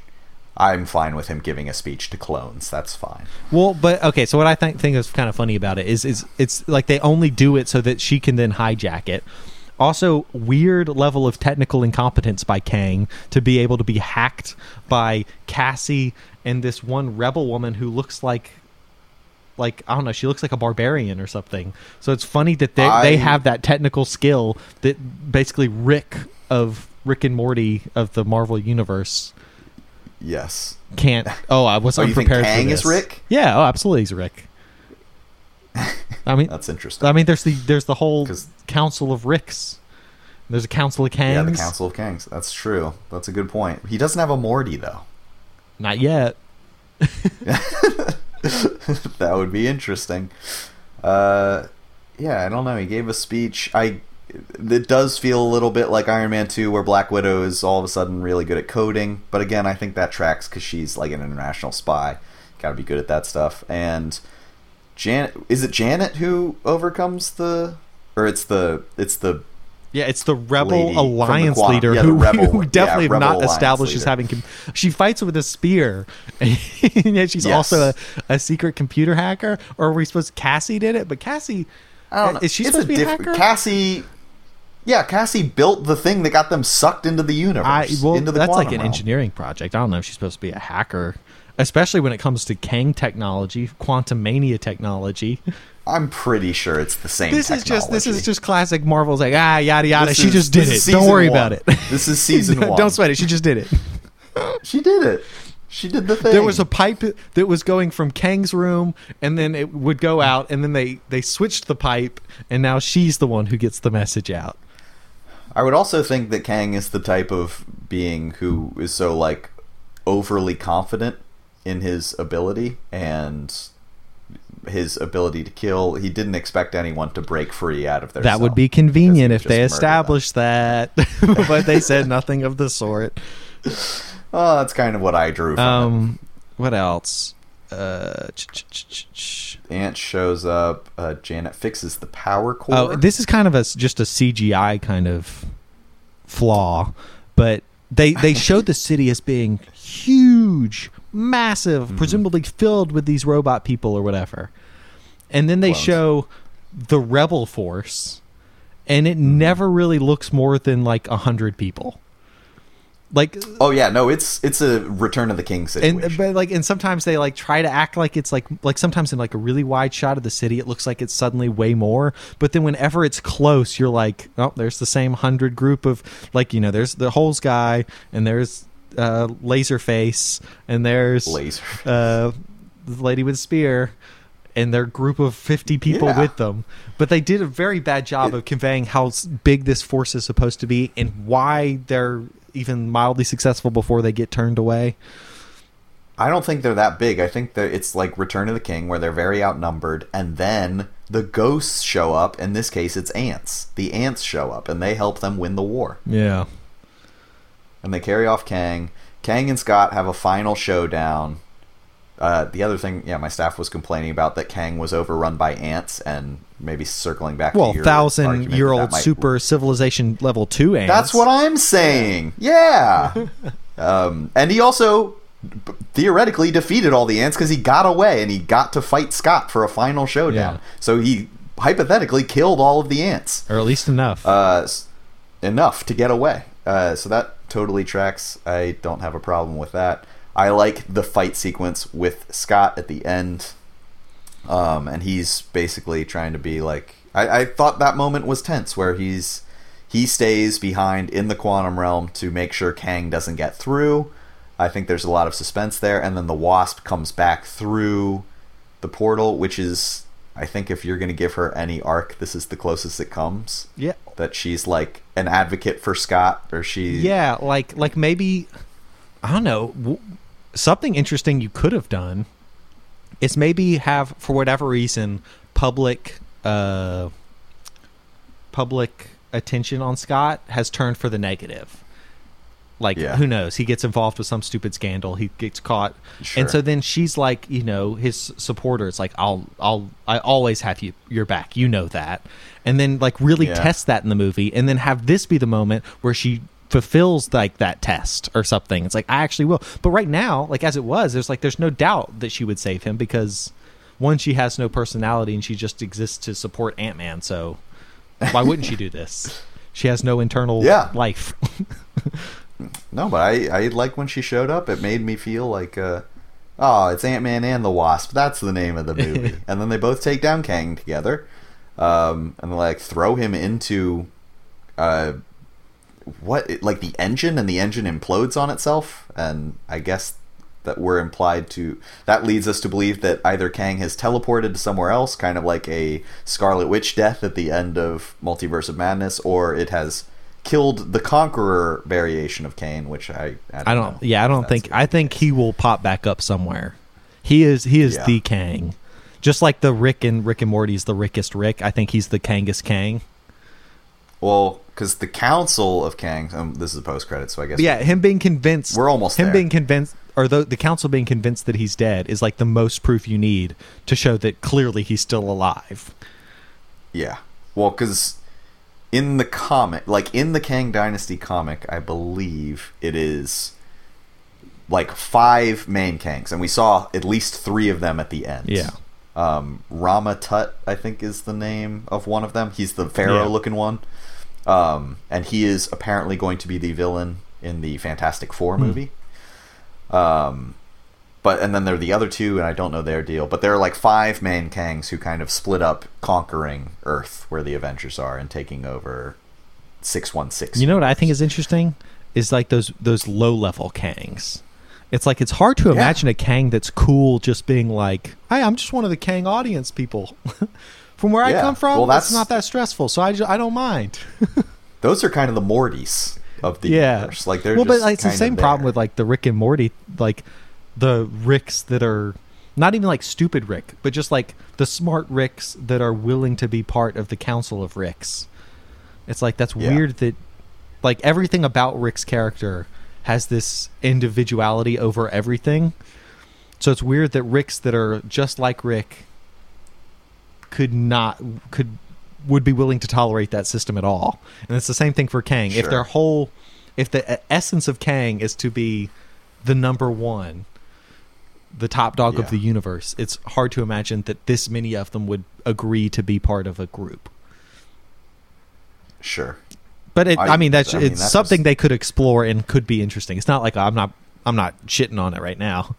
I'm fine with him giving a speech to clones. That's fine. Well, but okay, so what I think think is kind of funny about it is is it's like they only do it so that she can then hijack it. Also, weird level of technical incompetence by Kang to be able to be hacked by Cassie and this one rebel woman who looks like like I don't know, she looks like a barbarian or something. So it's funny that they I- they have that technical skill that basically Rick of Rick and Morty of the Marvel universe Yes. can't. Oh, I was Oh, you think unprepared Kang for is. Rick? Yeah. Oh, absolutely, he's Rick. I mean, That's interesting. I mean, there's the there's the whole council of Ricks. There's a council of Kangs. yeah, the Council of Kangs. That's true. That's a good point. He doesn't have a Morty though. Not yet. that would be interesting. Uh, yeah, I don't know. He gave a speech. I. It does feel a little bit like Iron Man 2, where Black Widow is all of a sudden really good at coding. But again, I think that tracks because she's like an international spy. Got to be good at that stuff. And Janet, is it Janet who overcomes the, or it's the it's the Yeah, it's the rebel from the alliance leader yeah, who, rebel- who yeah, definitely have rebel not alliance established as leader. having. Com- she fights with a spear, and yet she's Yes. also a, a secret computer hacker. Or are we supposed Cassie did it? But Cassie, I don't uh, know. is she It's supposed to be a diff- hacker? Cassie. Yeah, Cassie built the thing that got them sucked into the universe. I well, into the that's like an realm. engineering project. I don't know if she's supposed to be a hacker, especially when it comes to Kang technology, Quantumania technology. I'm pretty sure it's the same. this is just this is just classic Marvel's like ah yada yada. This she is- just did it. Don't worry one. about it. This is season one. Don't sweat it. She just did it. She did it. She did the thing. There was a pipe that was going from Kang's room, and then it would go out, and then they they switched the pipe, and now she's the one who gets the message out. I would also think that Kang is the type of being who is so like overly confident in his ability and his ability to kill. He didn't expect anyone to break free out of their. that would be convenient if they murder them. established that, but they said nothing of the sort. Oh, that's kind of what I drew from it. Um, what else? Uh, Ant shows up. Uh, Janet fixes the power core. oh, this is kind of a just a CGI kind of flaw, but they they showed the city as being huge, massive, Mm-hmm. presumably filled with these robot people or whatever, and then they show the rebel force, and it Mm-hmm. never really looks more than like a hundred people. Like oh yeah, no, it's it's a Return of the King situation. and but like and sometimes they like try to act like it's like like sometimes in like a really wide shot of the city it looks like it's suddenly way more but then whenever it's close you're like oh there's the same hundred group of like you know there's the holes guy and there's uh laserface and there's Laser. uh the lady with spear and their group of 50 people Yeah. with them but they did a very bad job It- of conveying how big this force is supposed to be and why they're even mildly successful before they get turned away I don't think they're that big. I think that it's like Return of the King, where they're very outnumbered, and then the ghosts show up. In this case, it's ants. The ants show up, and they help them win the war. yeah And they carry off Kang. Kang and Scott have a final showdown. Uh, the other thing, yeah, my staff was complaining about that Kang was overrun by ants, and maybe circling back. well, to your thousand year old might- super civilization level two ants. That's what I'm saying. Yeah. um, and he also theoretically defeated all the ants because he got away and he got to fight Scott for a final showdown. Yeah. So he hypothetically killed all of the ants. or at least enough. Uh, enough to get away. Uh, so that totally tracks. I don't have a problem with that. I like the fight sequence with Scott at the end. Um, and he's basically trying to be like I, I thought that moment was tense where he's he stays behind in the quantum realm to make sure Kang doesn't get through. I think there's a lot of suspense there, and then the Wasp comes back through the portal, which is I think if you're going to give her any arc, this is the closest it comes. yeah, That she's like an advocate for Scott, or she yeah, like like maybe I don't know something interesting you could have done is maybe have for whatever reason public uh public attention on Scott has turned for the negative. Like Yeah. who knows? He gets involved with some stupid scandal. He gets caught, Sure. and so then she's like, you know, his supporter. It's like I'll, I'll, I always have you your back. You know that, and then like really Yeah. test that in the movie, and then have this be the moment where she fulfills like that test or something. It's like I actually will. But right now, like as it was, there's like there's no doubt that she would save him because one, she has no personality and she just exists to support Ant Man. So why wouldn't she do this? She has no internal Yeah. life. No, but I, I like when she showed up. It made me feel like, uh, oh, it's Ant Man and the Wasp. That's the name of the movie. and then they both take down Kang together, um, and like throw him into, uh, what like the engine, and the engine implodes on itself. And I guess that we're implied to that leads us to believe that either Kang has teleported to somewhere else, kind of like a Scarlet Witch death at the end of Multiverse of Madness, or it has killed the Conqueror variation of Kang, which I I don't, I don't. Yeah, I don't think. I think he will pop back up somewhere. He is. He is Yeah. the Kang, just like the Rick and Rick and Morty's the Rickest Rick. I think he's the Kangus Kang. Well because the Council of Kang. Um, this is a post credit, so I guess yeah, him being convinced. We're almost him there. being convinced, or the the council being convinced that he's dead is like the most proof you need to show that clearly he's still alive. Yeah. Well, because in the comic, like in the Kang Dynasty comic, I believe it is like five main Kangs, and we saw at least three of them at the end. Yeah. Um, Rama Tut, I think, is the name of one of them. He's the pharaoh-looking one, um, and he is apparently going to be the villain in the Fantastic Four Hmm. movie. Um, but and then there are the other two, and I don't know their deal. But there are like five main Kangs who kind of split up, conquering Earth, where the Avengers are, and taking over six one six. You know what I think is interesting is like those those low level Kangs. It's like it's hard to Yeah. imagine a Kang that's cool just being like, "Hey, I'm just one of the Kang audience people." From where I come from, Well, that's not that stressful, so I, ju- I don't mind. those are kind of the Mortys of the yeah, universe. Like they're well, but it's the same problem with like the Rick and Morty, like the Ricks that are not even like stupid Rick, but just like the smart Ricks that are willing to be part of the Council of Ricks. It's like that's Yeah. weird that like everything about Rick's character has this individuality over everything. So it's weird that Ricks that are just like Rick could not could would be willing to tolerate that system at all. And it's the same thing for Kang. If their whole if the essence of Kang is to be the number one, the top dog Yeah. of the universe, it's hard to imagine that this many of them would agree to be part of a group. Sure. But it, I, I- mean, that's I mean, it's that's something just- they could explore and could be interesting. It's not like I'm not I'm not shitting on it right now.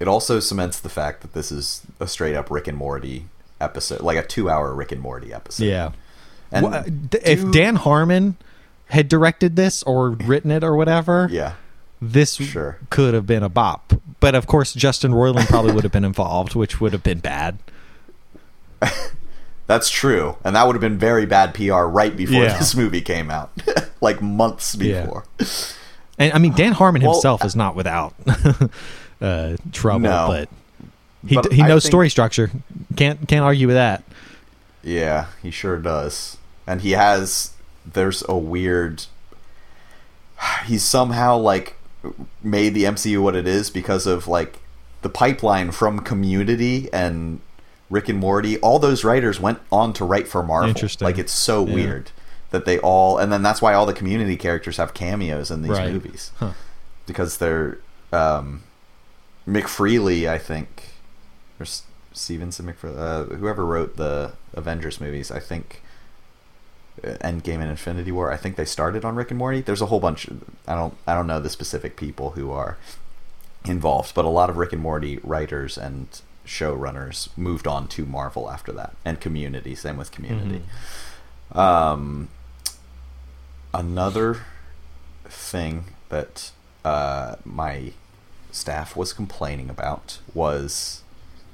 It also cements the fact that this is a straight up Rick and Morty episode, like a two hour Rick and Morty episode. Yeah. And Well, d- if Dan Harmon had directed this or written it or whatever, Yeah. this Sure. could have been a bop. But of course, Justin Roiland probably would have been involved, which would have been bad. That's true. And that would have been very bad PR right before Yeah. this movie came out. like months Yeah. before. And I mean, Dan Harmon Well, himself is not without uh, trouble, No. but he But he knows think- story structure. Can't can't argue with that. Yeah, he sure does. And he has there's a weird he's somehow like made the MCU what it is because of like the pipeline from Community and Rick and Morty. All those writers went on to write for Marvel. Interesting. Like it's so Yeah. weird that they all and then that's why all the Community characters have cameos in these Right. movies Huh. because they're um, McFeely, I think, or Stevenson McFeely, uh, whoever wrote the Avengers movies, I think. uh, Endgame and Infinity War. I think they started on Rick and Morty. There's a whole bunch. I don't. I don't know the specific people who are involved, but a lot of Rick and Morty writers and showrunners moved on to Marvel after that, and Community. Same with Community. Um, another thing that uh, my staff was complaining about was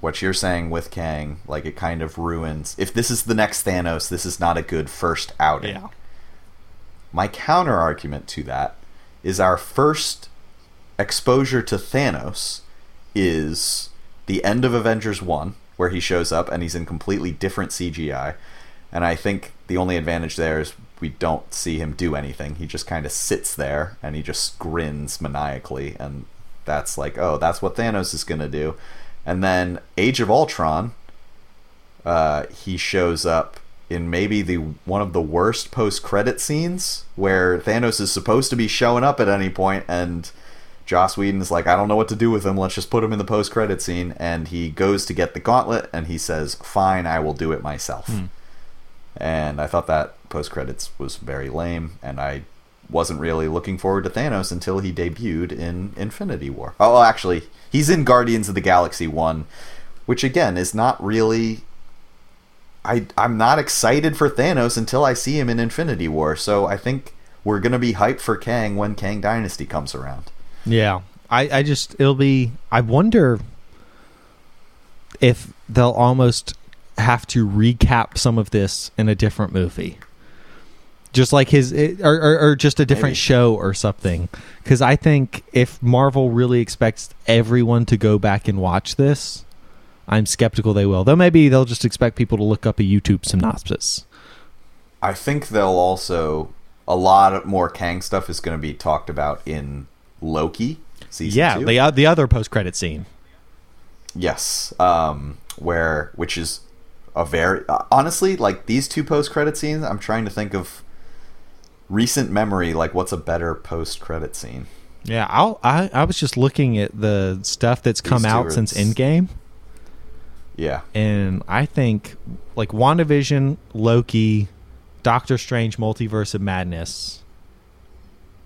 what you're saying with Kang. Like it kind of ruins. If this is the next Thanos, this is not a good first outing. Yeah. My counter argument to that is our first exposure to Thanos is the end of Avengers 1, where he shows up and he's in completely different CGI. And I think the only advantage there is we don't see him do anything. He just kind of sits there and he just grins maniacally. And that's like, oh, that's what Thanos is going to do. And then Age of Ultron, uh, he shows up in maybe the one of the worst post credit scenes where Thanos is supposed to be showing up at any point and Joss Whedon is like, I don't know what to do with him. Let's just put him in the post credit scene. And he goes to get the gauntlet and he says, Fine, I will do it myself. And I thought that post credits was very lame. And I wasn't really looking forward to Thanos until he debuted in Infinity War. Oh, actually, he's in Guardians of the Galaxy 1, which again is not really I I'm not excited for Thanos until I see him in Infinity War. So I think we're gonna be hyped for Kang when Kang Dynasty comes around. Yeah. I, I just it'll be I wonder if they'll almost have to recap some of this in a different movie. Just like his or, or, or just a different Maybe. show or something. Cuz I think if Marvel really expects everyone to go back and watch this, I'm skeptical they will. Though maybe they'll just expect people to look up a YouTube synopsis. I think they'll also a lot more Kang stuff is going to be talked about in Loki season yeah, two. the o- the other post credit scene. Yes, um, where which is a very uh, honestly like these two post credit scenes. I'm trying to think of recent memory. Like, what's a better post credit scene? Yeah, I'll, I I was just looking at the stuff that's come These two out since Endgame. Yeah, and I think like WandaVision, Loki, Doctor Strange, Multiverse of Madness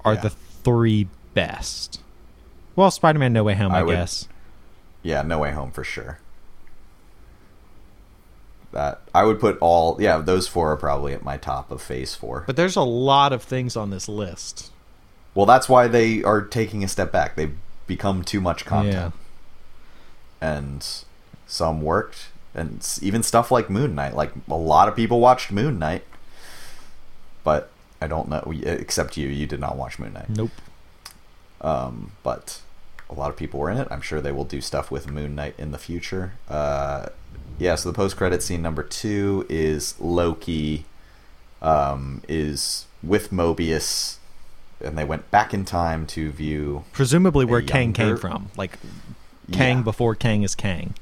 are Yeah. the three best. Well, Spider-Man: No Way Home, I, I would- guess. yeah. No Way Home for sure. That I would put all. Yeah, those four are probably at my top of Phase Four. But there's a lot of things on this list. Well, that's why they are taking a step back. They've become too much content. and some worked and even stuff like moon knight like a lot of people watched moon knight but i don't know except you you did not watch moon knight Nope. um, but a lot of people were in it i'm sure they will do stuff with moon knight in the future uh, yeah so the post-credit scene number two is loki um, is with mobius and they went back in time to view Presumably where A Kang came from, like Kang Yeah. before Kang is Kang.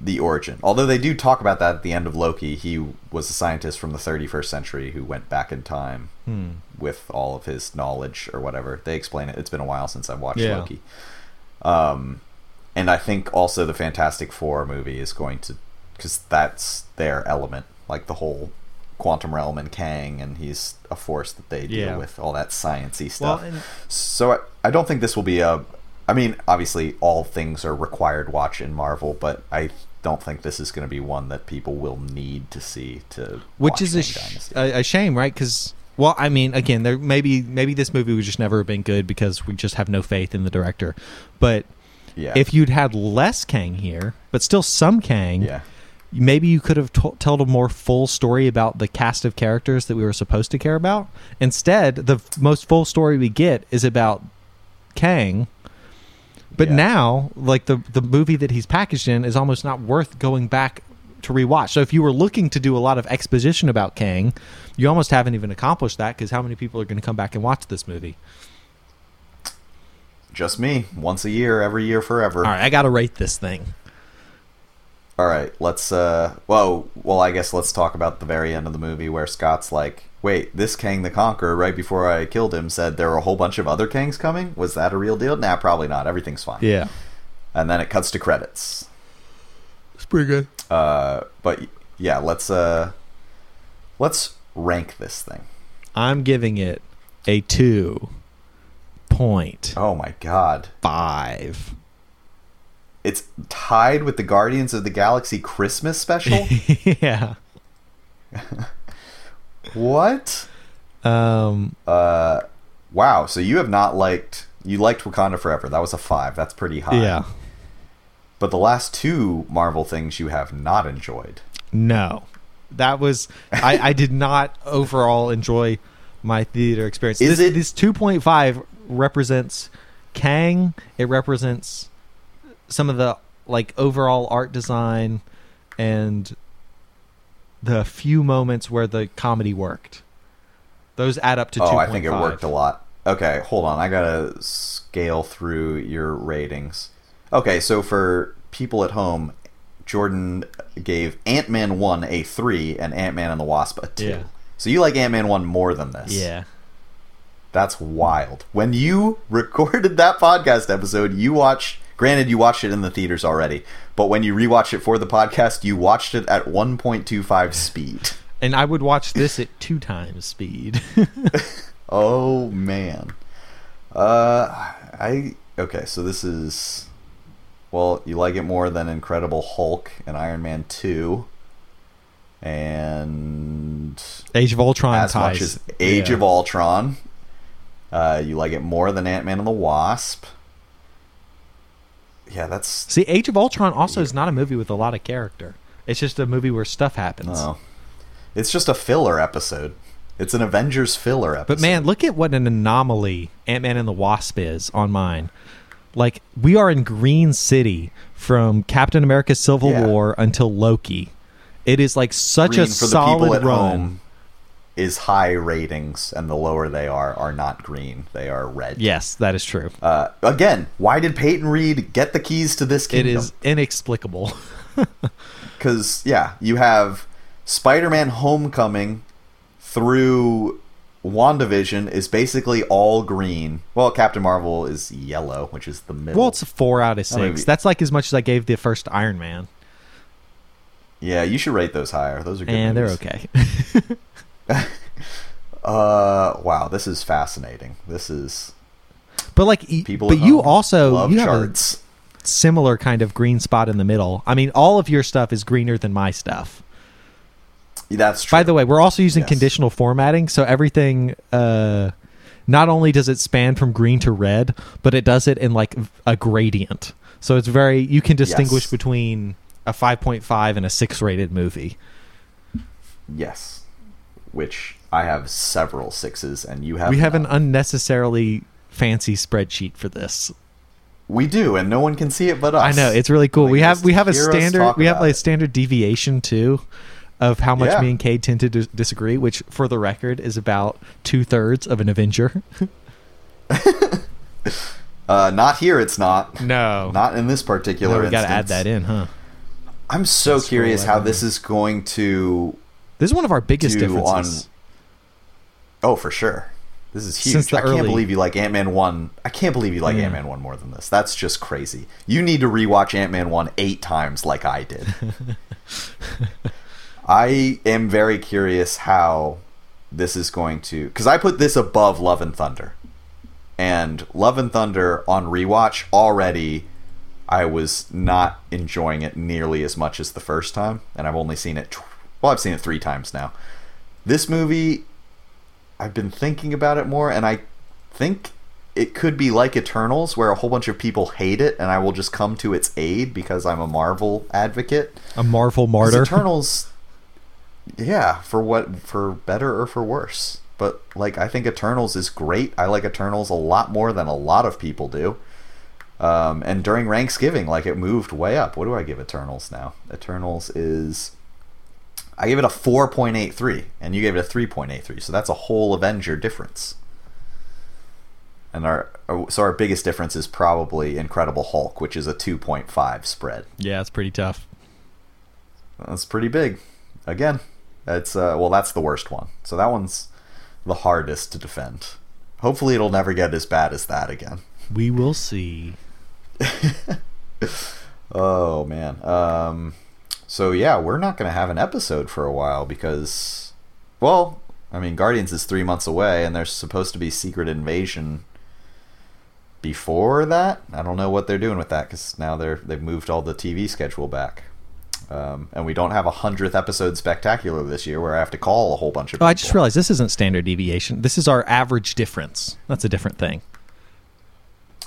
the origin. Although they do talk about that at the end of Loki, he was a scientist from the 31st century who went back in time Hmm. with all of his knowledge or whatever. They explain it. It's been a while since I've watched Yeah. Loki. Um, and I think also the Fantastic Four movie is going to, because that's their element, like the whole quantum realm and Kang, and he's a force that they deal Yeah. with, all that sciency Well, stuff. and So I, I don't think this will be a. I mean, obviously, all things are required watch in Marvel, but I don't think this is going to be one that people will need to see to. which is a, sh- a shame, right? Because well, I mean, again, there maybe maybe this movie would just never have been good because we just have no faith in the director. But yeah, if you'd had less Kang here, but still some Kang, yeah, maybe you could have to- told a more full story about the cast of characters that we were supposed to care about. Instead, the f- most full story we get is about Kang. But Yeah. now, like the the movie that he's packaged in is almost not worth going back to rewatch. So if you were looking to do a lot of exposition about Kang, you almost haven't even accomplished that because how many people are going to come back and watch this movie? just me once a year, every year, forever. All right, I got to rate this thing. All right, let's. uh Well, well, I guess let's talk about the very end of the movie where Scott's like, "Wait, this Kang the Conqueror, right before I killed him, said there were a whole bunch of other Kangs coming. Was that a real deal? Nah, probably not. Everything's fine." Yeah, And then it cuts to credits. it's pretty good. Uh, but yeah, let's uh, let's rank this thing. I'm giving it a two point Oh my god, five. It's tied with the Guardians of the Galaxy Christmas special. yeah. what? Um. Uh, wow. So you have not liked you liked Wakanda Forever. That was a five. That's pretty high. Yeah. But the last two Marvel things you have not enjoyed. No. That was I. I did not overall enjoy my theater experience. Is this, it- this two point five represents Kang. It represents some of the like overall art design and the few moments where the comedy worked. Those add up to. oh, 2.5. I think it worked a lot. Okay, hold on. I gotta scale through your ratings. Okay, so for people at home, Jordan gave Ant Man one a three and Ant Man and the Wasp a two. Yeah. So you like Ant Man one more than this? Yeah. That's wild. When you recorded that podcast episode, you watched. Granted, you watched it in the theaters already, but when you rewatch it for the podcast, you watched it at 1.25 speed. And I would watch this at two times speed. Oh man. Uh, I okay. So this is. Well, you like it more than Incredible Hulk and Iron Man two, and Age of Ultron as ties. much as Age Yeah. of Ultron. Uh, you like it more than Ant Man and the Wasp. Yeah, that's See, Age of Ultron also is not a movie with a lot of character. It's just a movie where stuff happens. oh, it's just a filler episode. It's an Avengers filler episode. But man, look at what an anomaly Ant Man and the Wasp is on mine. Like we are in Green City from Captain America: Civil Yeah. War until Loki. It is like such green a solid run. home is high ratings, and the lower they are are not green; they are red. Yes, that is true. Uh, again, why did Peyton Reed get the keys to this It kingdom? is inexplicable. because yeah, you have Spider-Man: Homecoming through WandaVision is basically all green. Well, Captain Marvel is yellow, which is the middle. well, it's a four out of six. That's like as much as I gave the first Iron Man, yeah, you should rate those higher. Those are good. and they're okay. Uh, wow, this is fascinating. This is but like, people. but you also love you have a charts. similar kind of green spot in the middle. I mean, all of your stuff is greener than my stuff. That's true. By the way, we're also using Yes. conditional formatting, so everything uh not only does it span from green to red, but it does it in like a gradient. So it's very you can distinguish Yes. between a 5.5 and a 6 rated movie. Yes. Which I have several sixes, and you have. we have an unnecessarily fancy spreadsheet for this. we do, and no one can see it but us. I know, it's really cool. They We have we have a standard we have like a standard deviation too of how much Yeah. me and Cade tend to dis- disagree, which for the record is about two thirds of an Avenger. Uh, not here. It's not. No, Not in this particular. no, we got to add that in, huh? I'm so Let's curious how this is going to. This is one of our biggest differences. Oh, for sure. This is huge. I can't believe you like Ant Man one. I can't believe you like Yeah. Ant Man one more than this. That's just crazy. You need to rewatch Ant Man one eight times, like I did. I am very curious how this is going to because I put this above Love and Thunder, and Love and Thunder on rewatch already. I was not enjoying it nearly as much as the first time, and I've only seen it. Well, I've seen it three times now. This movie, I've been thinking about it more, and I think it could be like Eternals, where a whole bunch of people hate it, and I will just come to its aid because I'm a Marvel advocate. A Marvel martyr. Eternals, yeah, for what for better or for worse. But like, I think Eternals is great. I like Eternals a lot more than a lot of people do. Um, and during Thanksgiving, like it moved way up. What do I give Eternals now? Eternals is I gave it a four point eight three, and you gave it a three point eight three. So that's a whole Avenger difference. And our so our biggest difference is probably Incredible Hulk, which is a two point five spread. yeah, it's pretty tough. That's pretty big. Again, it's uh, well, that's the worst one. So that one's the hardest to defend. Hopefully, it'll never get as bad as that again. We will see. Oh man. Um, so yeah, we're not gonna have an episode for a while because, well, I mean, Guardians is three months away, and there's supposed to be Secret Invasion before that. I don't know what they're doing with that because now they're they've moved all the TV schedule back. Um, and we don't have a hundredth episode spectacular this year where I have to call a whole bunch of. Oh, people. I just realized this isn't standard deviation. This is our average difference. That's a different thing.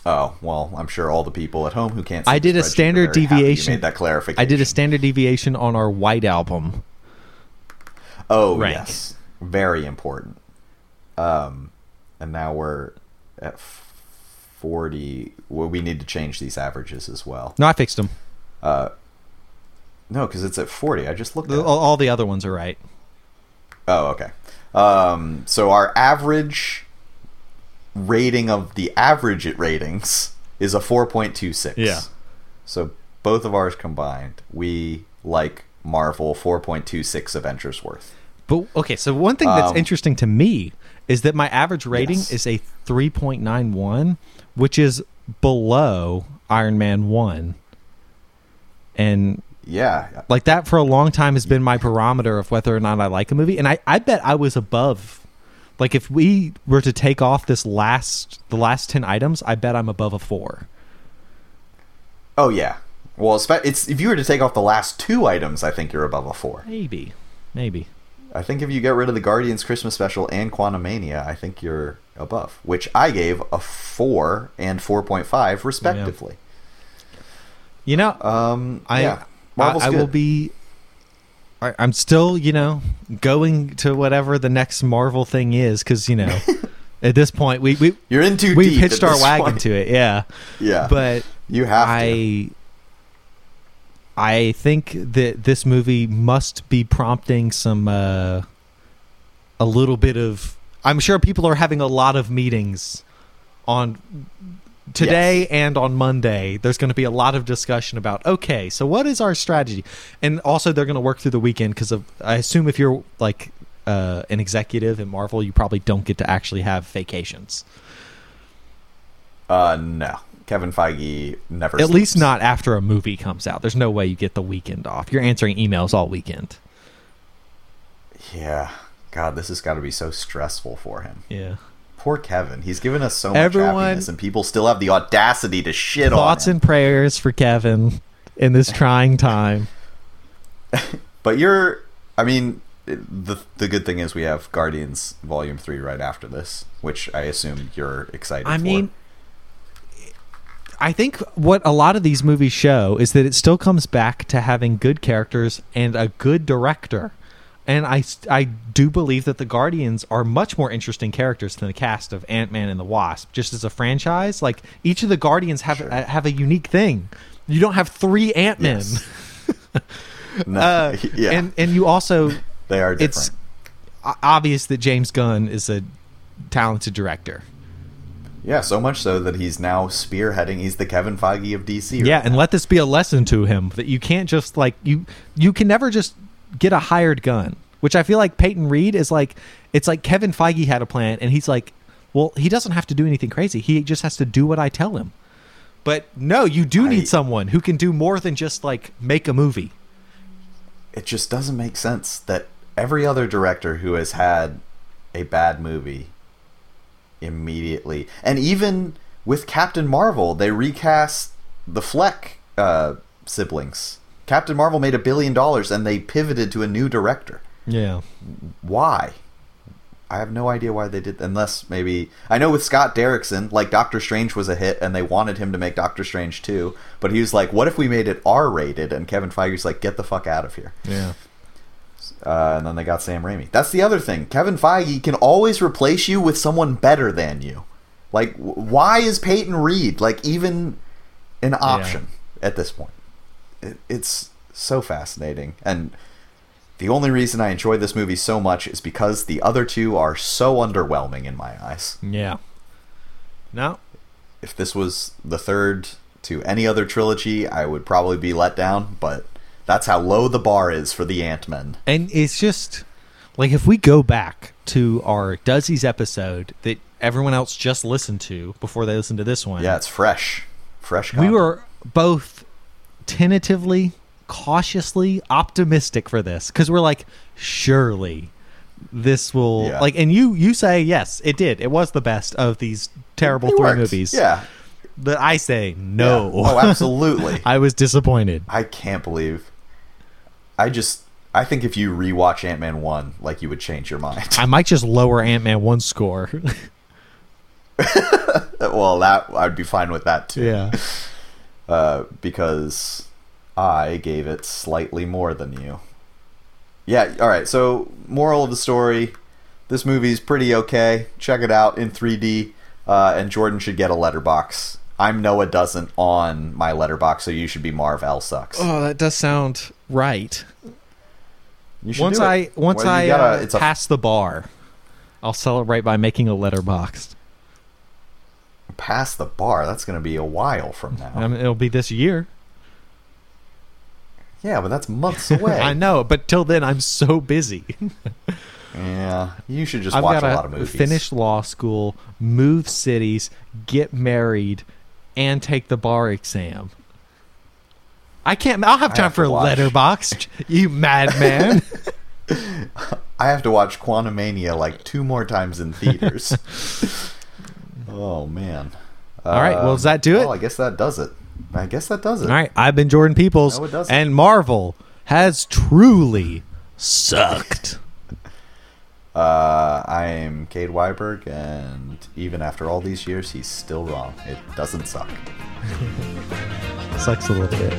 Oh well, I'm sure all the people at home who can't. See I did a standard very happy you deviation. Made that clarification. I did a standard deviation on our White album. Oh rank. yes, very important. Um, and now we're at forty. Well, we need to change these averages as well. No, I fixed them. Uh, no, because it's at forty. I just looked at. All, all the other ones are right. Oh, okay. Um, so our average rating of the average at ratings is a four point two six. Yeah. So both of ours combined, we like Marvel four point two six Avengers worth. But okay, so one thing that's Um, interesting to me is that my average rating Yes. is a 3.91, which is below Iron Man 1. And Yeah, like that for a long time has been my barometer of whether or not I like a movie. And I, I bet I was above. Like if we were to take off this last the last 10 items, I bet I'm above a 4. Oh yeah. Well, it's if you were to take off the last two items, I think you're above a four. Maybe. Maybe. I think if you get rid of the Guardians Christmas special and Quantumania, I think you're above. Which I gave a four and four point five respectively. You know, Um, I yeah, Marvel's I, I will be. I, I'm still, you know, going to whatever the next Marvel thing is because you know, at this point we we You're in too we pitched our wagon point. to it, yeah. Yeah, But you have to. I I think that this movie must be prompting some uh, a little bit of. I'm sure people are having a lot of meetings on today Yes. and on Monday. There's going to be a lot of discussion about okay, so what is our strategy? And also, they're going to work through the weekend because. I assume if you're like uh, an executive in Marvel, you probably don't get to actually have vacations. Uh, no. Kevin Feige never. At least not after a movie comes out. There's no way you get the weekend off. You're answering emails all weekend. Yeah. God, this has got to be so stressful for him. Yeah. Poor Kevin. He's given us so much happiness, and people still have the audacity to shit Thoughts on him. Thoughts and prayers for Kevin in this trying time. But you're, I mean, the the good thing is we have Guardians Volume Three right after this, which I assume you're excited. I for. mean, I think what a lot of these movies show is that it still comes back to having good characters and a good director. And I, I do believe that the Guardians are much more interesting characters than the cast of Ant Man and the Wasp. Just as a franchise, like each of the Guardians have Sure. uh, have a unique thing. You don't have three Ant Men. Yes. no, Uh, yeah, and and you also they are different. it's obvious that James Gunn is a talented director. Yeah, so much so that he's now spearheading. He's the Kevin Feige of DC. right Yeah, and now. let this be a lesson to him that you can't just like you you can never just get a hired gun. Which I feel like Peyton Reed is like it's like Kevin Feige had a plan and he's like, well, he doesn't have to do anything crazy. He just has to do what I tell him. But no, you do I- need someone who can do more than just like make a movie. it just doesn't make sense that every other director who has had a bad movie immediately and even with Captain Marvel they recast the Fleck uh, siblings Captain Marvel made a billion dollars and they pivoted to a new director Yeah. why I have no idea why they did unless maybe I know with Scott Derrickson like Doctor Strange was a hit and they wanted him to make Doctor Strange too, but he was like what if we made it R rated and Kevin Feige's like get the fuck out of here Yeah. uh, and then they got Sam Raimi. That's the other thing. Kevin Feige can always replace you with someone better than you. Like, w- why is Peyton Reed like even an option at this point? It, it's so fascinating, and the only reason I enjoy this movie so much is because the other two are so underwhelming in my eyes. Yeah. No. If this was the third to any other trilogy, I would probably be let down. But that's how low the bar is for the Ant Men. And it's just like if we go back to our Duzzies episode that everyone else just listened to before they listened to this one. Yeah, it's fresh, fresh. we were both tentatively, cautiously optimistic for this because we're like, surely this will Yeah. like. And you you say yes, it did. It was the best of these terrible It three worked. movies. Yeah. but I say no. Yeah. Oh, absolutely. I was disappointed. I can't believe. I just. I think if you rewatch Ant Man one, like you would change your mind. I might just lower Ant Man one score. well, that I'd be fine with that too. yeah. Uh, because I gave it slightly more than you. Yeah. All right. So, moral of the story: this movie's pretty okay. Check it out in 3D. Uh, and Jordan should get a Letterboxd. I'm Noah doesn't on my Letterboxd, so you should be Marv L sucks. Oh, that does sound right. You should Once. I once Well, I gotta- uh, it's a pass the bar, I'll celebrate by making a Letterboxd. past the bar. That's going to be a while from now. I mean, it'll be this year. Yeah, but that's months away. I know, but till then, I'm so busy. Yeah, you should just I've watch a lot of movies. finish law school, move cities, get married, and take the bar exam. I can't. I'll have time have for Letterboxd. You madman. I have to watch Quantumania like two more times in theaters. oh man! All right, well, Um, does that do it? Oh, I guess that does it. I guess that does it. All right, I've been Jordan Peoples, No, it doesn't. and Marvel has truly sucked. Uh, I am Cade Weiberg, and even after all these years, he's still wrong. It doesn't suck. Sucks a little bit.